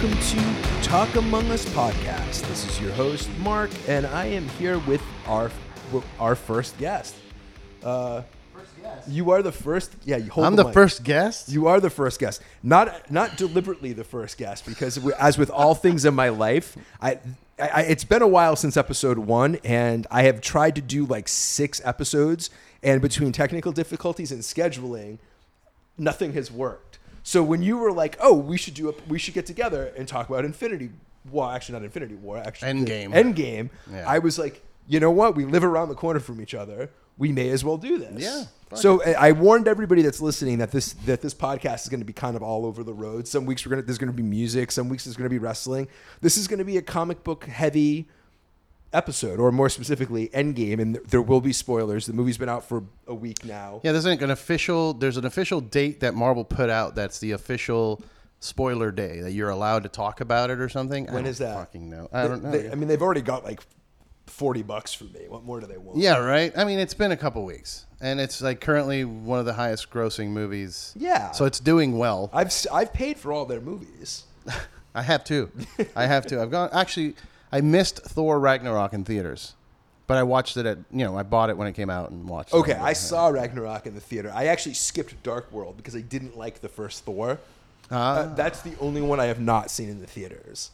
Welcome to Talk Among Us podcast. This is your host, Mark, and I am here with our our first guest. Uh, you are the first. Yeah, you hold I'm the mic. first guest. You are the first guest. Not not deliberately the first guest, because as with all things in my life, I, I it's been a while since episode one, and I have tried to do like six episodes, and between technical difficulties and scheduling, nothing has worked. So when you were like, "Oh, we should do a, we should get together and talk about Infinity," well, actually not Infinity War, actually Endgame. Endgame. Yeah. I was like, you know what? We live around the corner from each other. We may as well do this. Yeah, So I I warned everybody that's listening that this that this podcast is going to be kind of all over the road. Some weeks we're gonna there's going to be music. Some weeks there's going to be wrestling. This is going to be a comic book heavy episode, or more specifically, Endgame, and there will be spoilers. The movie's been out for a week now. Yeah, there's like an official. There's an official date that Marvel put out. That's the official spoiler day that you're allowed to talk about it or something. When is that? Fucking know. I don't know. They- I mean, they've already got like forty bucks for me. What more do they want? yeah, right. I mean, it's been a couple weeks, and it's like currently one of the highest grossing movies. Yeah. So it's doing well. I've I've paid for all their movies. I have to. I have to. I've gone. Actually, I missed Thor Ragnarok in theaters, but I watched it at. You know, I bought it when it came out and watched. It. Okay, it. I saw Ragnarok in the theater. I actually skipped Dark World because I didn't like the first Thor. Ah. Uh, that's the only one I have not seen in the theaters.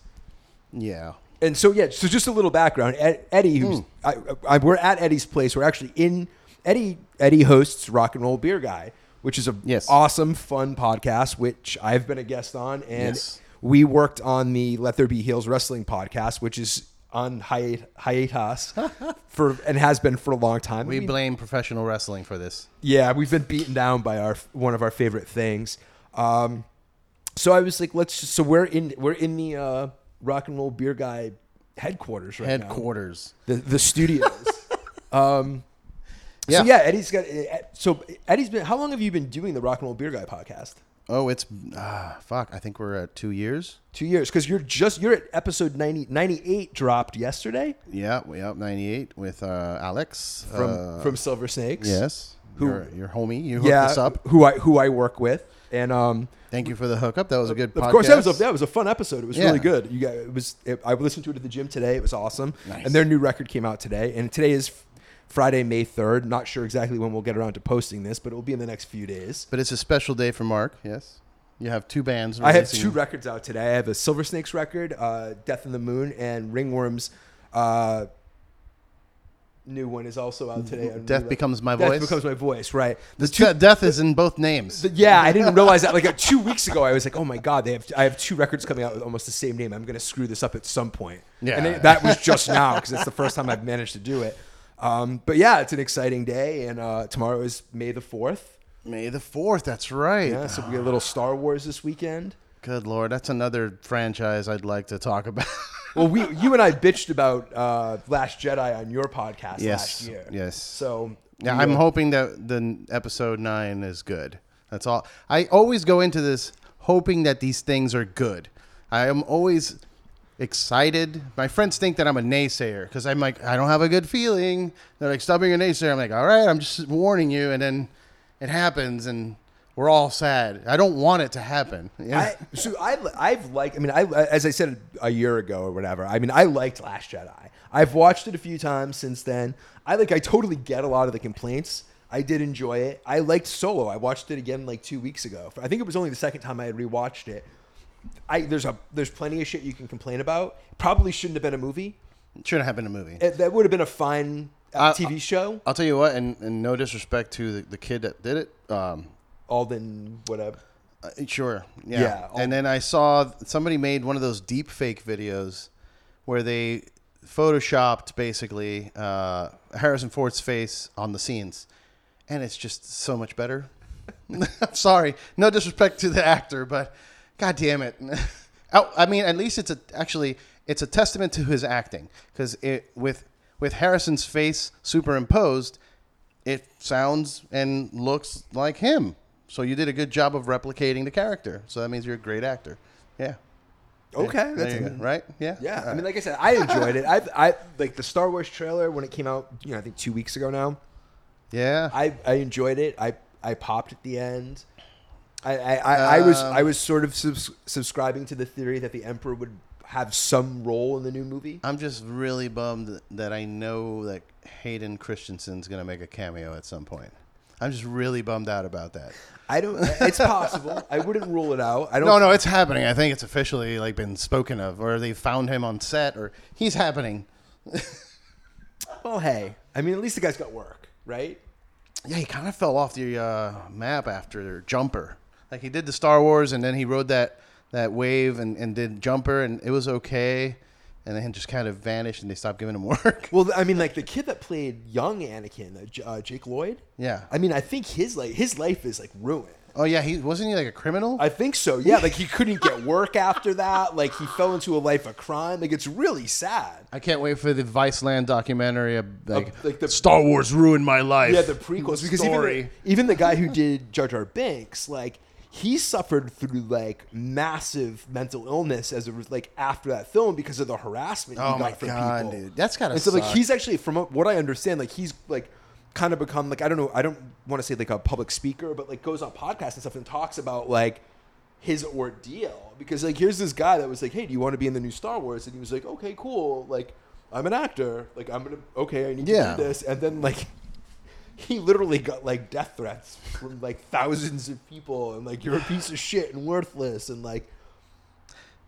Yeah. And so yeah, so just a little background. Ed, Eddie, who's Hmm. I, I, we're at Eddie's place. We're actually in Eddie. Eddie hosts Rock and Roll Beer Guy, which is a Yes. awesome, fun podcast, which I've been a guest on, and Yes. We worked on the Let There Be Heels Wrestling podcast, which is on hi- hiatus for and has been for a long time. We I mean, blame professional wrestling for this. yeah, we've been beaten down by our one of our favorite things. Um, so I was like, let's. Just, so we're in we're in the uh, rock and roll beer guy headquarters right now. Headquarters. The the studios. um, Yeah. So yeah, Eddie's got. So Eddie's been. How long have you been doing the rock and roll beer guy podcast? Oh, it's ah fuck. I think we're at two years. Two years, because you're just you're at episode 90, 98 dropped yesterday Yeah, we up ninety eight with uh, Alex from uh, from Silver Snakes. yes, Who- your, your homie. You hooked yeah, us up. who I who I work with, and um, Thank you for the hookup. That was a good. Podcast. Of course, that was a, that was a fun episode. It was Yeah. really good. You got it was. It, I listened to it at the gym today. It was awesome. Nice. And their new record came out today. And today is Friday, May third. Not sure exactly when we'll get around to posting this, but it will be in the next few days. But it's a special day for Mark. Yes, you have two bands. I have two records out today. I have a Silver Snakes record, uh, Death in the Moon, and Ringworm's uh, new one is also out today. Death becomes my Death voice. Death becomes my voice. Right. The two de- death is in both names. The- yeah, I didn't realize that. Like uh, two weeks ago, I was like, "Oh my god, they have I have two records coming out with almost the same name. I'm going to screw this up at some point." Yeah. and it, that was just now because it's the first time I've managed to do it. Um, but yeah, it's an exciting day, and uh, tomorrow is May the fourth. May the fourth. That's right. Yeah, so we get a little Star Wars this weekend. Good lord, that's another franchise I'd like to talk about. Well, we you and I bitched about uh, Last Jedi on your podcast yes. last year. Yes. So Yeah, I'm uh, hoping that the episode nine is good. That's all. I always go into this hoping that these things are good. I am always excited. My friends think that I'm a naysayer because I'm like, I don't have a good feeling. They're like, stop being a naysayer. I'm like, all right, I'm just warning you. And then it happens and we're all sad. I don't want it to happen. Yeah. I, so I, I've liked. I mean, I as I said a year ago or whatever. I mean, I liked Last Jedi. I've watched it a few times since then. I like. I totally get a lot of the complaints. I did enjoy it. I liked Solo. I watched it again like two weeks ago. I think it was only the second time I had rewatched it. I there's a there's plenty of shit you can complain about. Probably shouldn't have been a movie. Shouldn't have been a movie. It, that would have been a fine uh, TV show. I'll tell you what, and, and no disrespect to the, the kid that did it. Um, Alden, whatever. Uh, Sure. Yeah. Yeah, I'll- and then I saw somebody made one of those deep fake videos where they photoshopped basically uh, Harrison Ford's face on the scenes, and it's just so much better. I'm sorry, no disrespect to the actor, but god damn it. Oh, I mean, at least it's a actually it's a testament to his acting because it with with Harrison's face superimposed, it sounds and looks like him. So you did a good job of replicating the character. So that means you're a great actor. Yeah. Okay, that's you go. right. Yeah. Yeah, All I mean, like I said, I enjoyed it. I, I like the Star Wars trailer when it came out. You know, I think two weeks ago now. yeah. I, I enjoyed it. I, I popped at the end. I I, I, I was Um, I was sort of subs- subscribing to the theory that the Emperor would have some role in the new movie. I'm just really bummed that I know that Hayden Christensen's gonna make a cameo at some point. I'm just really bummed out about that. I don't. It's possible. I wouldn't rule it out. I don't. No, no, it's happening. I think it's officially like been spoken of, or they found him on set, or he's happening. Well, hey, I mean, at least the guy's got work, right? Yeah, he kind of fell off the uh, map after Jumper. Like he did the Star Wars, and then he rode that that wave and, and did Jumper, and it was okay, and then just kind of vanished, and they stopped giving him work. Well, I mean, like the kid that played young Anakin, uh, uh, Jake Lloyd. yeah. I mean, I think his like his life is like ruined. Oh yeah, he wasn't he like a criminal? I think so. Yeah, like he couldn't get work after that. Like he fell into a life of crime. Like it's really sad. I can't wait for the Viceland documentary. Of, like, like the- Star Wars ruined my life. Yeah, the prequels because even story. the, even the guy who did Jar Jar Binks, like he suffered through like massive mental illness as it was like after that film because of the harassment. Oh he got from God, people. dude. That's gotta And so like he's actually from what I understand, like he's like kind of become like I don't know, I don't want to say like a public speaker, but like goes on podcasts and stuff and talks about like his ordeal because like here's this guy that was like, hey, do you want to be in the new Star Wars? And he was like, okay, cool, like. I'm an actor. Like I'm gonna okay. I need Yeah. to do this, and then like he literally got like death threats from like thousands of people and like you're a piece of shit and worthless and like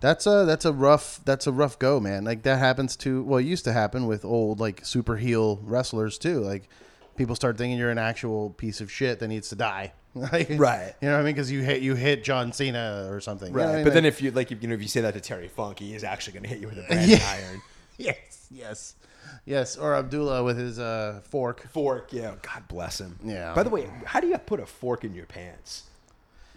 That's a that's a rough that's a rough go, man. Like that happens to well, it used to happen with old like super heel wrestlers too. Like people start thinking you're an actual piece of shit that needs to die. like, Right. You know what I mean? Because you hit you hit John Cena or something. You know right. I mean? but then if you like if, you know if you say that to Terry Funk, he is actually gonna hit you with a branding Yeah. iron yes, yes, yes, or Abdullah with his uh, fork. fork. Yeah, God bless him. Yeah. By the way, how do you put a fork in your pants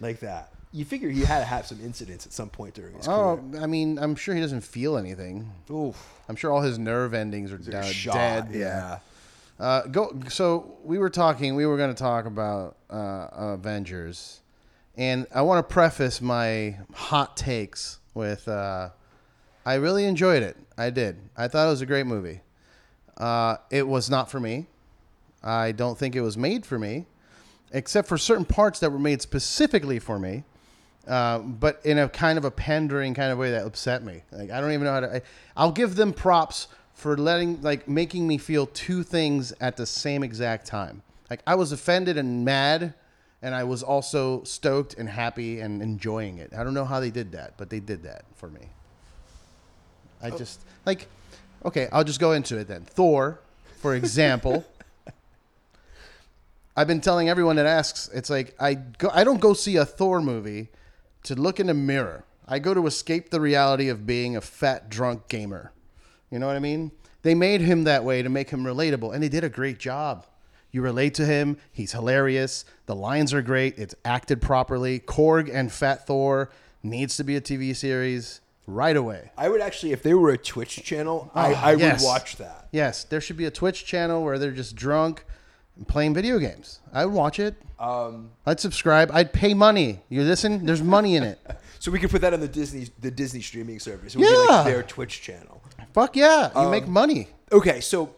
like that? You figure he had to have some incidents at some point during his Oh. I mean, I'm sure he doesn't feel anything. Oof. I'm sure all his nerve endings are They're shot, dead. Yeah. Uh, go. So we were talking. We were going to talk about uh, Avengers, and I want to preface my hot takes with uh, I really enjoyed it. I did. I thought it was a great movie. Uh, it was not for me. I don't think it was made for me, except for certain parts that were made specifically for me. Uh, but in a kind of a pandering kind of way that upset me. Like I don't even know how to. I, I'll give them props for letting like making me feel two things at the same exact time. Like I was offended and mad, and I was also stoked and happy and enjoying it. I don't know how they did that, but they did that for me. I just like okay. I'll just go into it then. Thor, for example. I've been telling everyone that asks, it's like I go, I don't go see a Thor movie to look in a mirror. I go to escape the reality of being a fat drunk gamer. You know what I mean? They made him that way to make him relatable, and they did a great job. You relate to him. He's hilarious. The lines are great. It's acted properly. Korg and Fat Thor needs to be a TV series right away. I would actually, if they were a Twitch channel, I, Oh, I yes. would watch that. Yes, there should be a Twitch channel where they're just drunk and playing video games. I would watch it. Um, I'd subscribe. I'd pay money. You listen? There's money in it. so we could put that on the Disney the Disney streaming service. It would be Yeah. like their Twitch channel. Fuck yeah. You Um, make money. Okay, so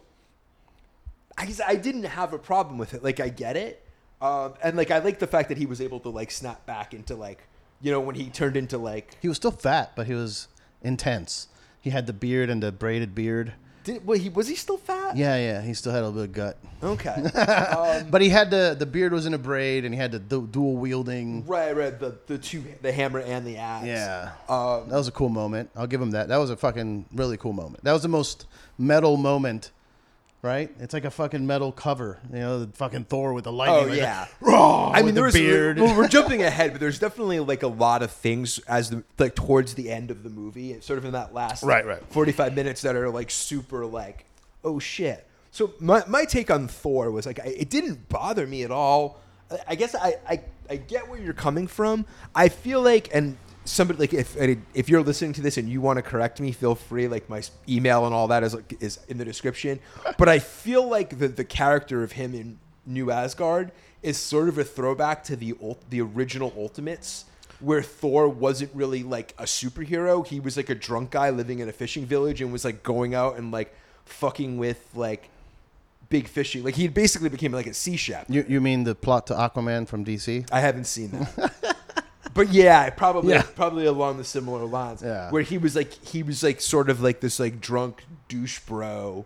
I guess I didn't have a problem with it. Like I get it, um, and like I like the fact that he was able to like snap back into like you know when he turned into like He was still fat, but he was intense. He had the beard and the braided beard. did well, he was he still fat? Yeah, yeah. He still had a little bit of gut. Okay. um, But he had the the beard was in a braid and he had the du- dual wielding. right, right. The the two the hammer and the axe. Yeah. Um, That was a cool moment. I'll give him that. That was a fucking really cool moment. That was the most metal moment, right? It's like a fucking metal cover. You know, the fucking Thor with the lightning. Oh like, yeah. Raw I mean, with there the beard. Well, we're jumping ahead, but there's definitely like a lot of things as the like towards the end of the movie, sort of in that last Right, right. 45 minutes that are like super like oh shit. So my my take on Thor was like I, it didn't bother me at all. I- I guess I, I I get where you're coming from. I feel like and somebody like if if you're listening to this and you want to correct me, feel free. Like my email and all that is like, is in the description. But I feel like the the character of him in New Asgard is sort of a throwback to the the original Ultimates, where Thor wasn't really like a superhero. He was like a drunk guy living in a fishing village and was like going out and like fucking with like big fishing. Like he basically became like a sea chef. You you mean the plot to Aquaman from DC? I haven't seen that. But yeah, probably Yeah. probably along the similar lines. Yeah. Where he was like he was like sort of like this like drunk douche bro.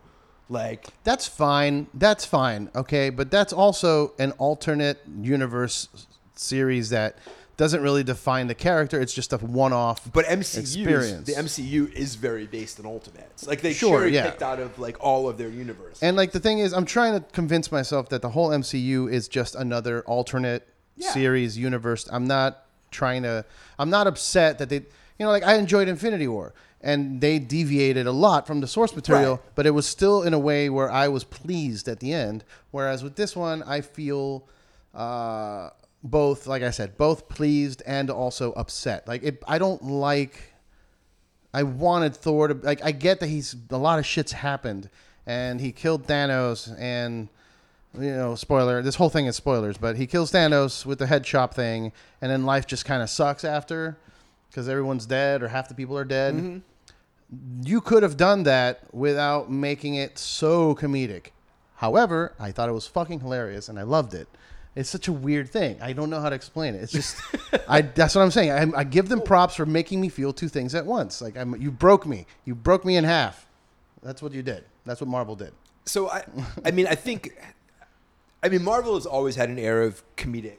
Like That's fine. That's fine. Okay, but that's also an alternate universe series that doesn't really define the character. It's just a one-off. but MCU Experience. the MCU is very based on Ultimates. Like they Sure, cherry yeah. picked out of like all of their universe. And like the thing is, I'm trying to convince myself that the whole MCU is just another alternate Yeah. series universe. I'm not trying to. I'm not upset that they. You know, like I enjoyed Infinity War, and they deviated a lot from the source material, Right. but it was still in a way where I was pleased at the end. Whereas with this one, I feel. Uh, both, like I said, both pleased and also upset. Like it, I don't like I wanted Thor to like. I get that he's a lot of shit's happened, and he killed Thanos, and you know, spoiler. This whole thing is spoilers, but he kills Thanos with the head chop thing, and then life just kind of sucks after because everyone's dead or half the people are dead. Mm-hmm. You could have done that without making it so comedic. However, I thought it was fucking hilarious, and I loved it. It's such a weird thing. I don't know how to explain it. It's just, I. That's what I'm saying. I, I give them props for making me feel two things at once. Like I'm, you broke me. You broke me in half. That's what you did. That's what Marvel did. So I, I mean, I think, I mean, Marvel has always had an air of comedic.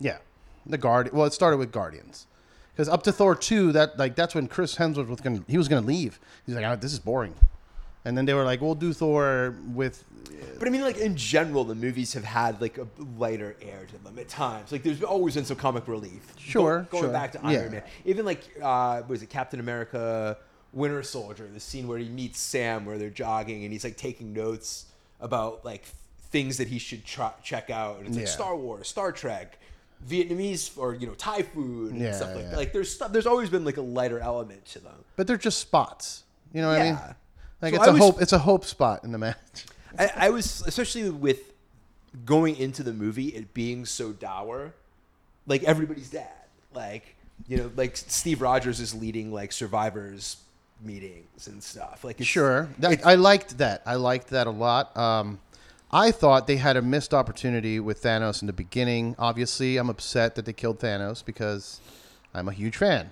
Yeah, the guard. Well, it started with Guardians, because up to Thor two, that like that's when Chris Hemsworth was gonna he was gonna leave. He's like, oh, this is boring, and then they were like, we'll do Thor with. But I mean, like in general, the movies have had like a lighter air to them at times. Like there's always been some comic relief. Sure, Go- going sure. back to Iron Yeah. Man, even like uh, was it Captain America, Winter Soldier, the scene where he meets Sam, where they're jogging and he's like taking notes about like things that he should try, check out. It's like Yeah. Star Wars, Star Trek. Vietnamese or you know Thai food and Yeah, stuff like yeah. that. Like there's stuff. There's always been like a lighter element to them. But they're just spots. You know what I mean? Like So it's I a was- hope. It's a hope spot in the match. I, I was especially with going into the movie it being so dour like everybody's dead like you know like steve rogers is leading like survivors meetings and stuff like Sure, I liked that. I liked that a lot. Um, I thought they had a missed opportunity with Thanos in the beginning. Obviously, I'm upset that they killed Thanos because I'm a huge fan,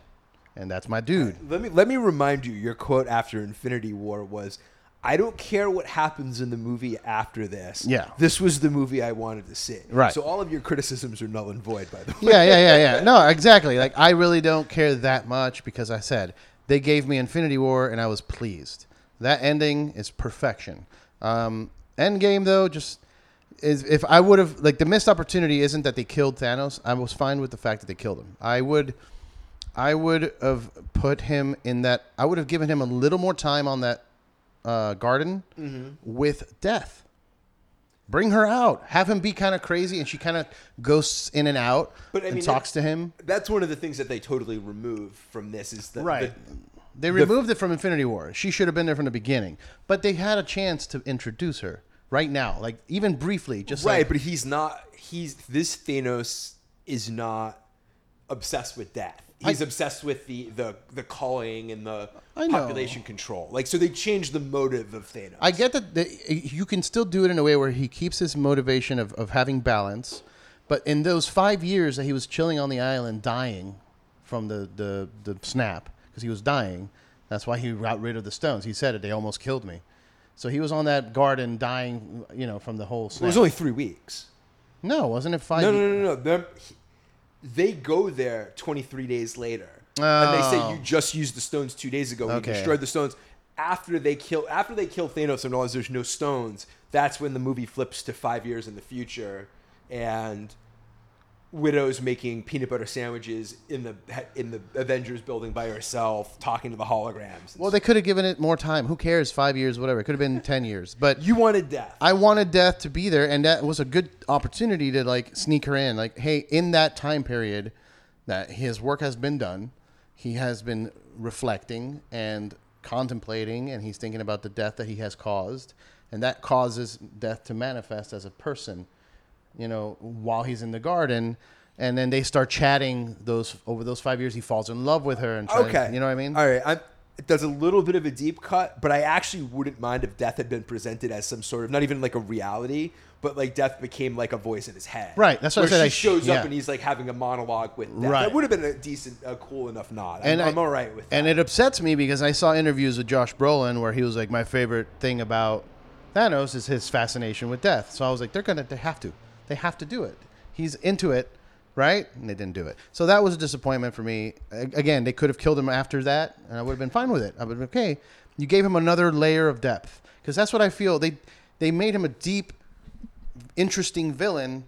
and that's my dude. let me let me remind you your quote after infinity war was I don't care what happens in the movie after this. Yeah. This was the movie I wanted to see. Right. So all of your criticisms are null and void, by the way. yeah, yeah, yeah, yeah. No, exactly. Like I really don't care that much because I said they gave me Infinity War and I was pleased. That ending is perfection. Um, Endgame though, just is if I would have like the missed opportunity isn't that they killed Thanos. I was fine with the fact that they killed him. I would, I would have put him in that. I would have given him a little more time on that uh, garden with death. Bring her out. Have him be kind of crazy, and she kind of ghosts in and out But, I and mean, talks to him. That's one of the things that they totally remove from this is the, Right. the- They removed it from Infinity War. She should have been there from the beginning, but they had a chance to introduce her right now, like even briefly, just right, like but he's not. He's this Thanos is not obsessed with death. He's obsessed with the the the calling and the I population control. Like so, they changed the motive of Thanos. I get that the, you can still do it in a way where he keeps his motivation of, of having balance, but in those five years that he was chilling on the island dying from the, the, the snap, because he was dying, that's why he got rid of the stones. He said it, they almost killed me. So he was on that garden dying, you know, from the whole it was only three weeks. no, wasn't it five No, no, no, no. no. They're- They go there 23 days later, and they say Oh. you just used the stones two days ago. Okay. You destroyed the stones. After they kill, after they kill Thanos and realize there's no stones, that's when the movie flips to five years in the future, and Widow's making peanut butter sandwiches in the in the Avengers building by herself, talking to the holograms. Well, they could have given it more time. Who cares? Five years, whatever. It could have been ten years. But you wanted death. I wanted Death to be there, and that was a good opportunity to like sneak her in. Like, hey, in that time period, that his work has been done, he has been reflecting and contemplating, and he's thinking about the death that he has caused, and that causes Death to manifest as a person. You know, while he's in the garden. And then they start chatting those over those five years. He falls in love with her, and try, okay, you know what I mean? All right, I'm it does a little bit of a deep cut, but I actually wouldn't mind if death had been presented as some sort of not even like a reality, but like death became like a voice in his head. Right, that's what I said, She I- shows yeah. up and he's like having a monologue with death. Right. That would have been a decent, a cool enough nod. I'm, And I- I'm all right with that. And it upsets me because I saw interviews with Josh Brolin where he was like, my favorite thing about Thanos is his fascination with death. So I was like, they're gonna, they have to, they have to do it. He's into it, right? And they didn't do it. So that was a disappointment for me. Again, they could have killed him after that, and I would have been fine with it. I would have been okay. You gave him another layer of depth because that's what I feel. They they made him a deep, interesting villain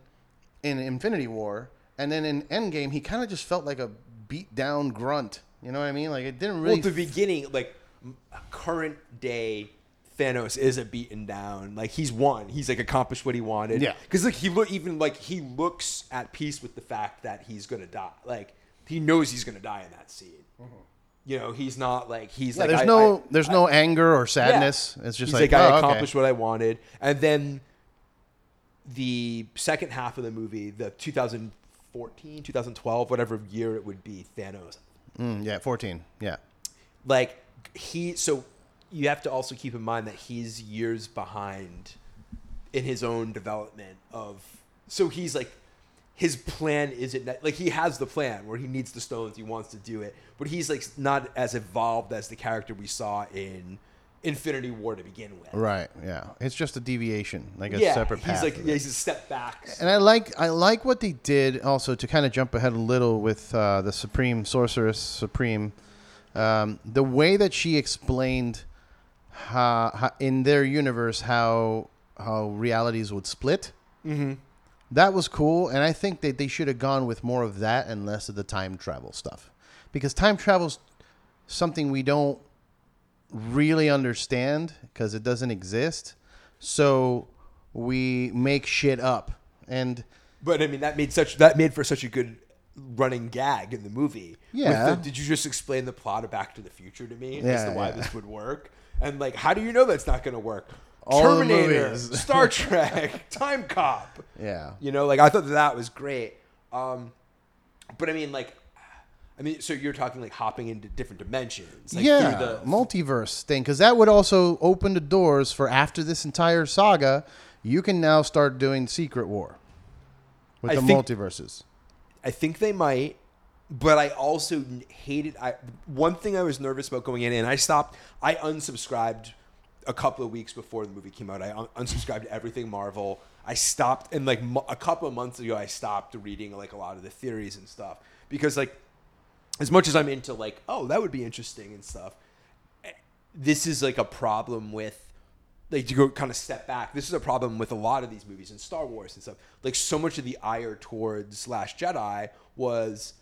in Infinity War, and then in Endgame, he kind of just felt like a beat down grunt. You know what I mean? Like it didn't really. at the beginning, like current day Thanos is a beaten down. Like he's won. He's like accomplished what he wanted. Yeah. Because like he look even like he looks at peace with the fact that he's gonna die. Like he knows he's gonna die in that scene. You know, he's not like he's yeah, like there's I- no I- there's no anger or Yeah. sadness. It's just He's like, I oh, okay. accomplished what I wanted, and then the second half of the movie, the 2014, 2012, whatever year it would be, Thanos. Mm, yeah, 14. Yeah. Like he, so you have to also keep in mind that he's years behind in his own development of. So he's like, his plan isn't that, like he has the plan where he needs the stones, he wants to do it, but he's like not as evolved as the character we saw in Infinity War to begin with. Right. Yeah. It's just a deviation, like a yeah, separate path. he's like yeah, he's a step back. And I like I like what they did also to kind of jump ahead a little with uh, the Supreme Sorceress Supreme, um, the way that she explained how, how in their universe how how realities would split. Mm-hmm. That was cool, and I think that they should have gone with more of that and less of the time travel stuff, because time travel's something we don't really understand because it doesn't exist. So we make shit up, and But I mean, that made such that made for such a good running gag in the movie. Yeah. the- did you just explain the plot of Back to the Future to me as to why yeah. this would work? And like, how do you know that's not going to work? All Terminator. Star Trek, Time Cop. yeah, You know, like I thought that, that was great. Um, but I mean, like, I mean, so you're talking like hopping into different dimensions, like yeah, the multiverse thing, because that would also open the doors for after this entire saga, you can now start doing Secret War with I the think- multiverses. I think they might, but I also hated. I one thing I was nervous about going in, and I stopped. I unsubscribed a couple of weeks before the movie came out. I un- unsubscribed everything Marvel. I stopped, and like a couple of months ago, I stopped reading like a lot of the theories and stuff because like as much as I'm into like, oh, that would be interesting and stuff. eh, This is like a problem with like to go kind of step back. This is a problem with a lot of these movies and Star Wars and stuff. Like so much of the ire towards Last Jedi was,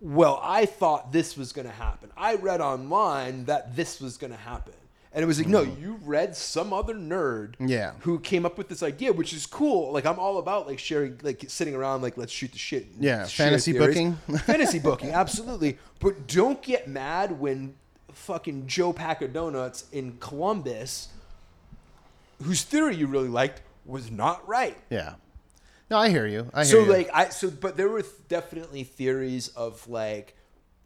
well, I thought this was going to happen. I read online that this was going to happen. And it was like, no, mm-hmm. you read some other nerd Yeah. who came up with this idea, which is cool. Like I'm all about like sharing, like sitting around, like let's shoot the shit. Yeah, fantasy theories. booking. fantasy booking, absolutely. But don't get mad when fucking Joe Packadonuts in Columbus, whose theory you really liked, was not right. Yeah. No, I hear you. I hear So you. like I so but there were definitely theories of like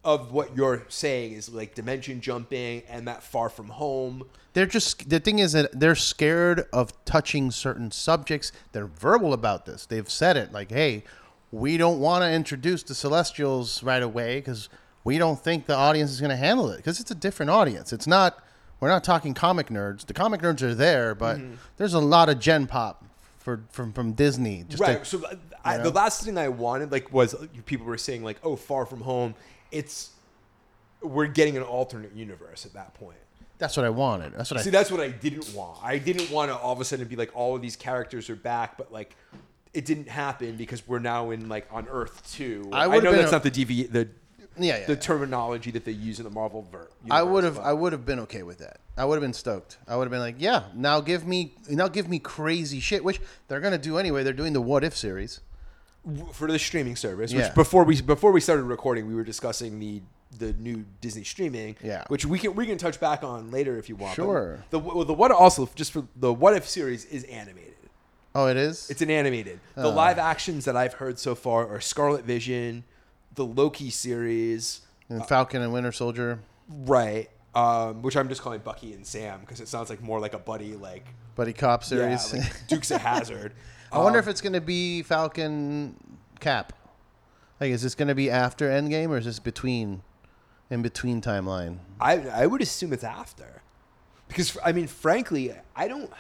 of what you're saying is like dimension jumping and that far from home. They're just the thing is that they're scared of touching certain subjects. They're verbal about this. They've said it like, "Hey, we don't want to introduce the Celestials right away because we don't think the audience is going to handle it because it's a different audience. It's not. We're not talking comic nerds. The comic nerds are there, but Mm-hmm. there's a lot of Gen Pop for from from Disney. Just to- right. so I, the last thing I wanted like was uh, people were saying like, "Oh, Far From Home." It's we're getting an alternate universe at that point. that's what I wanted. That's what See, I. See. That's what I didn't want. I didn't want to all of a sudden be like all of these characters are back, but like it didn't happen because we're now in like on Earth two. I I, know that's a- not the DV the Yeah, yeah. the terminology that they use in the Marvel ver-. I would have I would have been okay with that. I would have been stoked. I would have been like, yeah, now give me now give me crazy shit, which they're gonna do anyway. They're doing the What If series. for the streaming service. Yeah. Which before we before we started recording, we were discussing the the new Disney streaming. Yeah. Which we can we can touch back on later if you want. but Sure. The well, the what also just for the what if series is animated. Oh, it is. It's an animated. The uh. live actions that I've heard so far are Scarlet Vision, the Loki series, and Falcon and Winter Soldier. right? um, which I'm just calling Bucky and Sam because it sounds like more like a buddy, like Buddy Cop yeah, series. like Dukes of Hazzard. I wonder Um, if it's going to be Falcon Cap. Like, is this going to be after Endgame or is this between, in between timeline? I I would assume it's after, because I mean, frankly, I don't.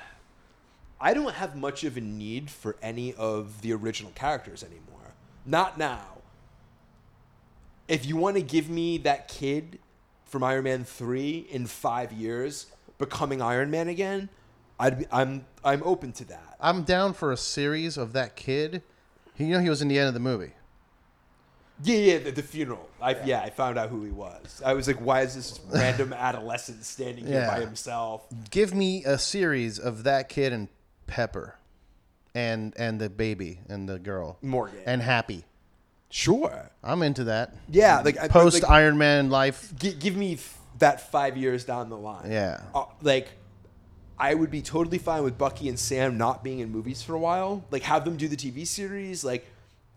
I don't have much of a need for any of the original characters anymore. Not now. If you want to give me that kid from Iron Man 3 in 5 years becoming Iron Man again, I'd be, I'm I'm open to that. I'm down for a series of that kid. You know, he was in the end of the movie. Yeah, yeah, the, the funeral. I yeah, I found out who he was. I was like, why is this random adolescent standing here by himself? Give me a series of that kid and Pepper, and and the baby and the girl Morgan. and Happy. Sure. I'm into that. Yeah, like I- Post like, Iron Man life. gi- give me f- that five years down the line. Yeah. Uh, like, I would be totally fine with Bucky and Sam not being in movies for a while. Like, have them do the TV series. Like,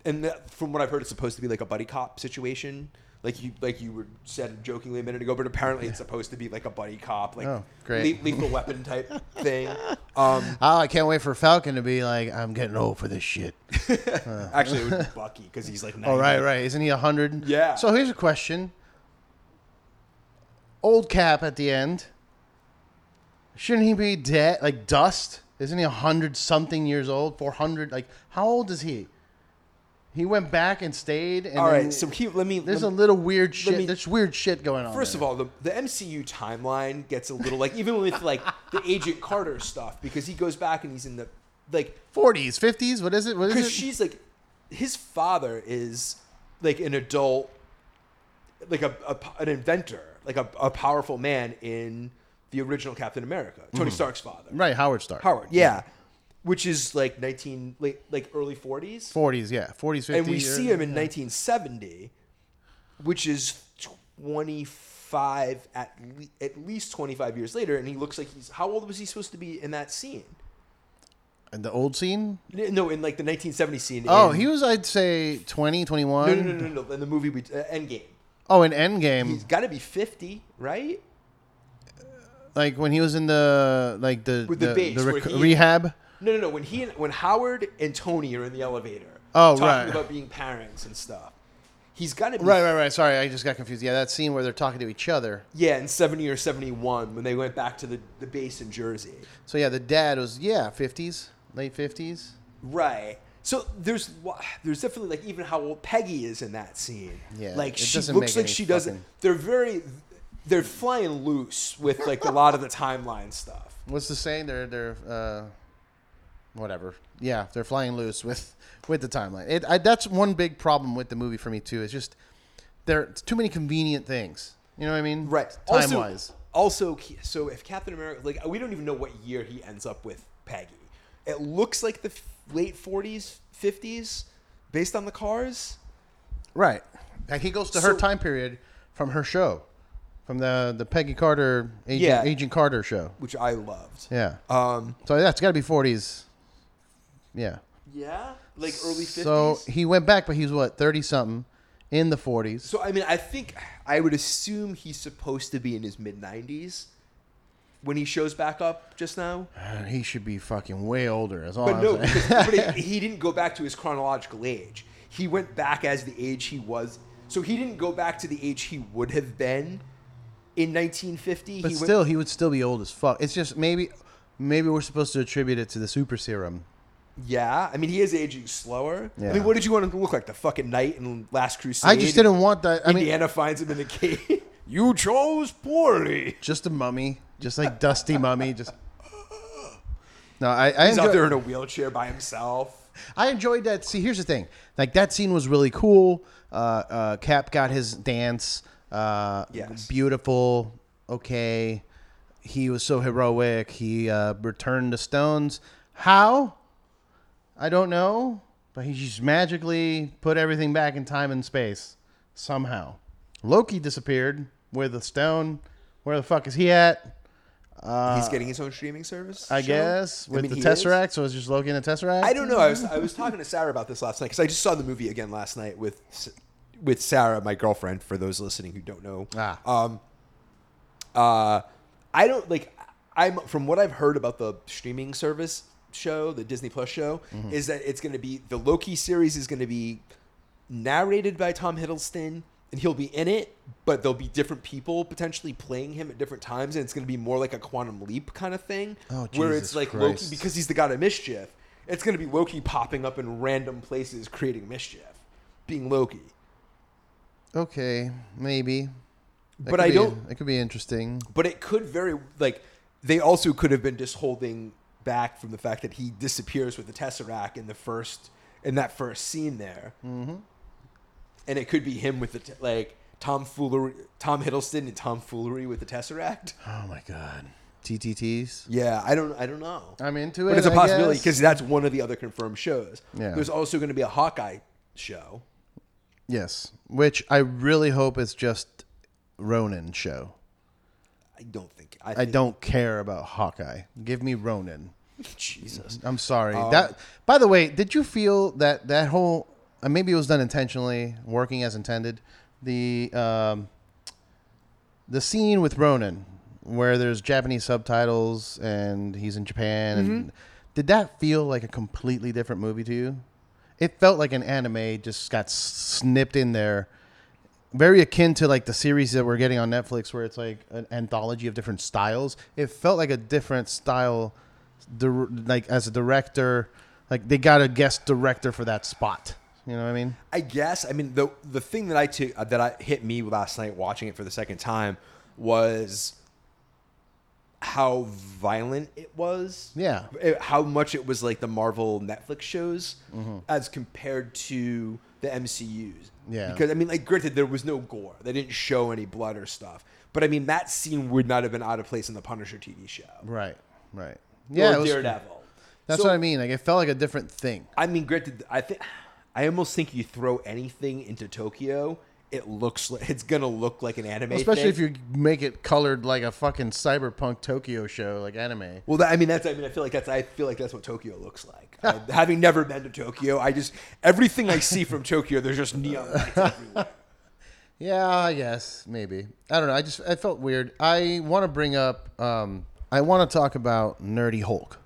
and that, from what I've heard, it's supposed to be like a buddy cop situation. Like you, like you were said jokingly a minute ago, but apparently it's supposed to be like a buddy cop, like Oh, great. le- lethal weapon type thing. Um, Oh, I can't wait for Falcon to be like, I'm getting old for this shit. actually, it would be Bucky because he's like 90. Oh, right, right. Isn't he 100? Yeah. So here's a question Old Cap at the end. Shouldn't he be dead? Like dust? Isn't he 100 something years old? 400? Like, how old is he? He went back and stayed. And All right, so he, let me. There's let a little weird shit. me- There's weird shit going on. First there. of all, the, the MCU timeline gets a little like even with like the Agent Carter stuff because he goes back and he's in the like 40s, 50s. What is it? What is because she's like his father is like an adult like a, a an inventor like a, a powerful man in the original Captain America Tony mm-hmm. Stark's father right, Howard Stark. Howard yeah which is like 19 late like early 40s 40s, yeah, 40s, 50s. and we see him in 1970, which is 25 at le- at least 25 years later, and he looks like he's how old was he supposed to be in that scene? in the old scene. No, in like the 1970 scene. Oh, in- he was, I'd say, 20, 21. no, no, no, no, no, in the movie we, uh, Endgame. Oh, in Endgame, He's got to be 50, right? like when he was in the like the With the base, the rec- he- rehab. No, no, no. When he and, when Howard and Tony are in the elevator, Oh, talking right. about being parents and stuff. He's got to be Right, right, right. Sorry, I just got confused. Yeah, that scene where they're talking to each other. Yeah, in 70 or 71 when they went back to the, the base in Jersey. So yeah, the dad was yeah, fifties, late fifties. Right. So there's there's definitely like even how old Peggy is in that scene. Yeah, Like she looks like she doesn't. They're very they're flying loose with like a lot of the timeline stuff. What's the saying? They're they're uh, whatever. Yeah, they're flying loose with with the timeline. It, I, that's one big problem with the movie for me too. It's just there it's too many convenient things. You know what I mean? Right. Time also, wise. Also, so if Captain America, like we don't even know what year he ends up with Peggy. It looks like the f- late 40s, 50s, based on the cars. Right. Like he goes to her time period from her show, from the the Peggy Carter Agent, Yeah. Agent Carter show. which I loved. Yeah. Um, So that's got to be forties. Yeah. yeah, like early 50s. So he went back, but he was what thirty something in the forties. So I mean, I think I would assume he's supposed to be in his mid 90s when he shows back up just now. He should be fucking way older. That's all But I'm no, because, but he, he didn't go back to his chronological age. He went back as the age he was. So he didn't go back to the age he would have been in 1950. but he still, he would still be old as fuck. It's just maybe, maybe we're supposed to attribute it to the super serum. Yeah. I mean, he is aging slower. I mean, what did you want him to look like? The fucking knight in Last Crusade. I just didn't want that. I mean, Indiana finds him in the cave. you chose poorly. just a mummy, just like dusty mummy. Just no, I, I He's out there in a wheelchair by himself. I enjoyed that. See, here's the thing. Like that scene was really cool. Uh, uh, Cap got his dance. Uh, Yes. Beautiful. Okay. He was so heroic. He uh, returned the stones. How? I don't know. But he just magically put everything back in time and space somehow. Loki disappeared. Where the stone? Where the fuck is he at? He's getting his own streaming service. Uh, I show? guess I with mean, the Tesseract. is. So it's just Loki and the Tesseract. I don't know. I was I was talking to Sarah about this last night because I just saw the movie again last night with with Sarah, my girlfriend. For those listening who don't know, Ah. um, Uh, I don't like. I'm from what I've heard about the streaming service show, the Disney Plus show, Mm-hmm. is that it's going to be the Loki series is going to be narrated by Tom Hiddleston, and he'll be in it, but there'll be different people potentially playing him at different times, and it's going to be more like a Quantum Leap kind of thing, Oh, where it's like Loki because he's the god of mischief. It's going to be Loki popping up in random places, creating mischief, being Loki. Okay, maybe. That But I be- don't- It could be interesting. But it could very like they also could have been just holding back from the fact that he disappears with the tesseract in the first in that first scene there, mm-hmm. and it could be him with the like Tom Foolery, Tom Hiddleston and Tom Foolery with the tesseract. Oh my god. TTTs. Yeah, I don't, I don't know, I'm into it. but it's a I possibility because that's one of the other confirmed shows. Yeah. There's also going to be a Hawkeye show. Yes, which I really hope is just Ronin show. I don't think I, I don't care about Hawkeye. Give me Ronin. Jesus. I'm sorry. Um, that. By the way, did you feel that that whole? Uh, maybe it was done intentionally, working as intended. The um, the scene with Ronin where there's Japanese subtitles and he's in Japan, Mm-hmm. and did that feel like a completely different movie to you? It felt like an anime just got snipped in there. Very akin to like the series that we're getting on Netflix, where it's like an anthology of different styles. It felt like a different style dir- like as a director, like they got a guest director for that spot. You know what I mean? I guess. I mean, the the thing that I took uh, that I hit me last night watching it for the second time was how violent it was. Yeah. It- how much it was like the Marvel Netflix shows Mm-hmm. as compared to the MCU's. Yeah. Because I mean, like, granted, there was no gore. They didn't show any blood or stuff. But I mean, that scene would not have been out of place in the Punisher TV show. Right. Right. Yeah. Or it was- Daredevil. that's So- what I mean. Like it felt like a different thing. I mean, granted, I think I almost think you throw anything into Tokyo, it looks like it's gonna look like an anime. Especially thing. if you make it colored like a fucking cyberpunk Tokyo show, like anime. Well, that, I mean, that's. I mean, I feel like that's. I feel like that's what Tokyo looks like. I, having never been to Tokyo, I just everything I see from Tokyo, there's just neon lights everywhere. Yeah, I guess maybe. I don't know. I just I felt weird. I want to bring up. Um, I want to talk about Nerdy Hulk.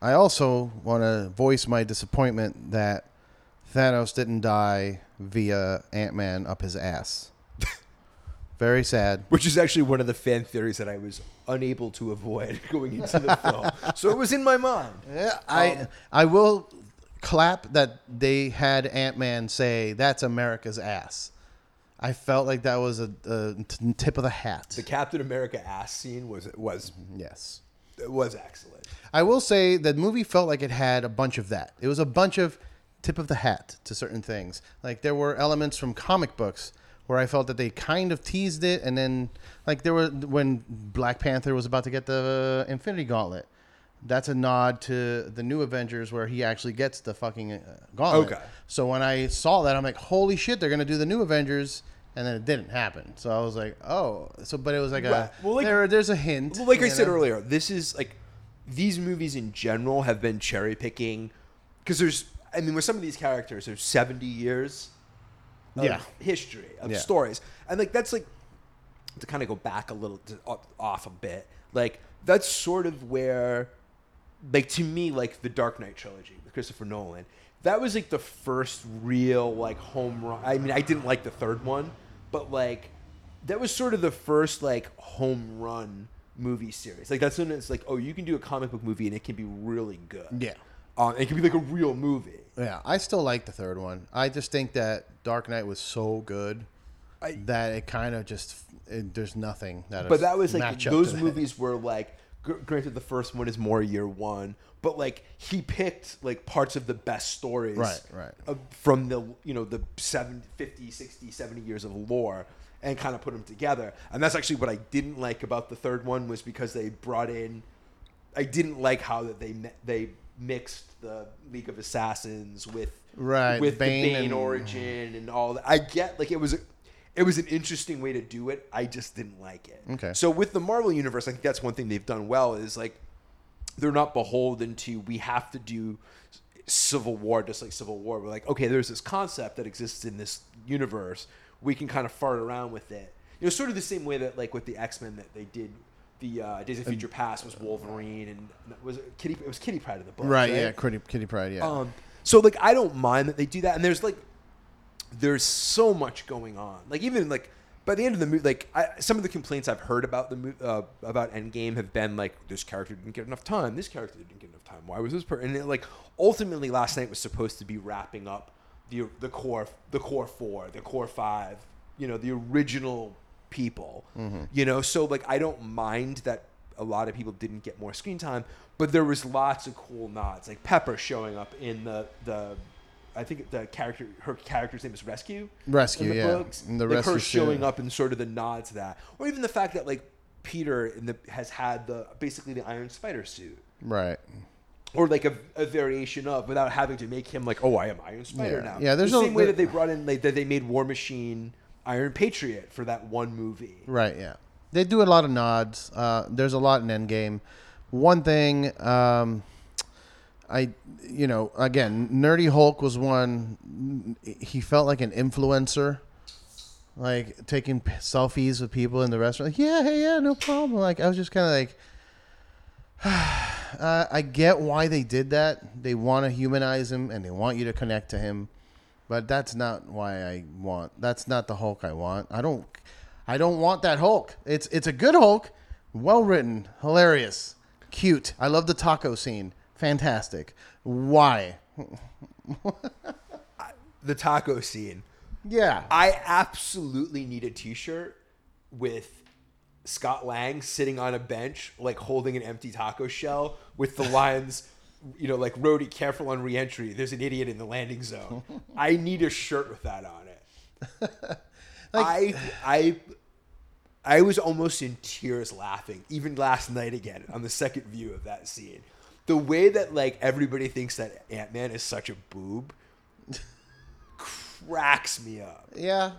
I also want to voice my disappointment that Thanos didn't die via Ant Man up his ass. Very sad. Which is actually one of the fan theories that I was unable to avoid going into the film. So it was in my mind. Yeah, I um, I will clap that they had Ant Man say that's America's ass. I felt like that was a, a t- tip of the hat. The Captain America ass scene was was mm-hmm. yes. It was excellent. I will say the movie felt like it had a bunch of that. It was a bunch of tip of the hat to certain things. Like there were elements from comic books where I felt that they kind of teased it, and then like there were when Black Panther was about to get the Infinity Gauntlet. That's a nod to the new Avengers where he actually gets the fucking uh, gauntlet. Okay. So when I saw that, I'm like, holy shit, they're gonna do the new Avengers, and then it didn't happen. So I was like, oh, so but it was like a Well, like- there, there's a hint. Well, like I you said earlier, this is like these movies in general have been cherry picking because there's, I mean, with some of these characters, there's 70 years of Yeah. history of Yeah. stories, and like that's like to kind of go back a little to, off a bit. Like that's sort of where, like to me, like the Dark Knight trilogy with Christopher Nolan. That was like the first real like home run. I mean, I didn't like the third one, but like that was sort of the first like home run movie series. Like that's when it's like, oh, you can do a comic book movie and it can be really good. Yeah. um, it can be like a real movie. Yeah, I still like the third one. I just think that Dark Knight was so good I- that it kind of just it, there's nothing that. But that was like match up to those that. movies were like. Gr- Granted, the first one is more year one, but like he picked like parts of the best stories, Right, right. of- from the you know the 7, 50, 60, 70 years of lore, and kind of put them together. And that's actually what I didn't like about the third one was because they brought in. I didn't like how that they they mixed the League of Assassins with Right, with Bane the Bane and- origin and all that. I get like it was. It was an interesting way to do it. I just didn't like it. Okay. So with the Marvel universe, I think that's one thing they've done well is like they're not beholden to we have to do Civil War just like Civil War. We're like, okay, there's this concept that exists in this universe. We can kind of fart around with it. You know, sort of the same way that like with the X Men that they did. The uh, Days of Future Past was Wolverine, and was it Kitty? It was Kitty Pryde in the book, Right, yeah, Kitty, Kitty Pryde, yeah. Um, so like I don't mind that they do that, and there's like there's so much going on. Like even like by the end of the movie, like I, some of the complaints I've heard about the mo- uh, about Endgame have been like this character didn't get enough time, this character didn't get enough time. Why was this person? And it, like ultimately, last night was supposed to be wrapping up the the core the core four, the core five, you know, the original people. You know, so like I don't mind that a lot of people didn't get more screen time, but there was lots of cool nods, like Pepper showing up in the the. I think the character, her character's name is Rescue. Rescue, in the yeah. Books. In the like Rescue her showing show. up and sort of the nods to that, or even the fact that like Peter in the has had the basically the Iron Spider suit, right. or like a, a variation of, without having to make him like, oh, I am Iron Spider Yeah. now. Yeah, there's the a- same way there- that they brought in like that they made War Machine Iron Patriot for that one movie. Right, yeah. They do a lot of nods. Uh, there's a lot in Endgame. One thing, um, I, you know, again, Nerdy Hulk was one. He felt like an influencer, like taking selfies with people in the restaurant. Like, yeah, hey, yeah, no problem. Like, I was just kind of like, uh, I get why they did that. They want to humanize him and they want you to connect to him, but that's not why I want. That's not the Hulk I want. I don't. I don't want that Hulk. It's it's a good Hulk, well written, hilarious, cute. I love the taco scene. Fantastic. Why? The taco scene. Yeah. I absolutely need a T-shirt with Scott Lang sitting on a bench, like holding an empty taco shell, with the lines, you know, like Rhodey, careful on reentry. There's an idiot in the landing zone." I need a shirt with that on it. I I I was almost in tears laughing, even last night again on the second view of that scene. The way that like everybody thinks that Ant Man is such a boob cracks me up. Yeah.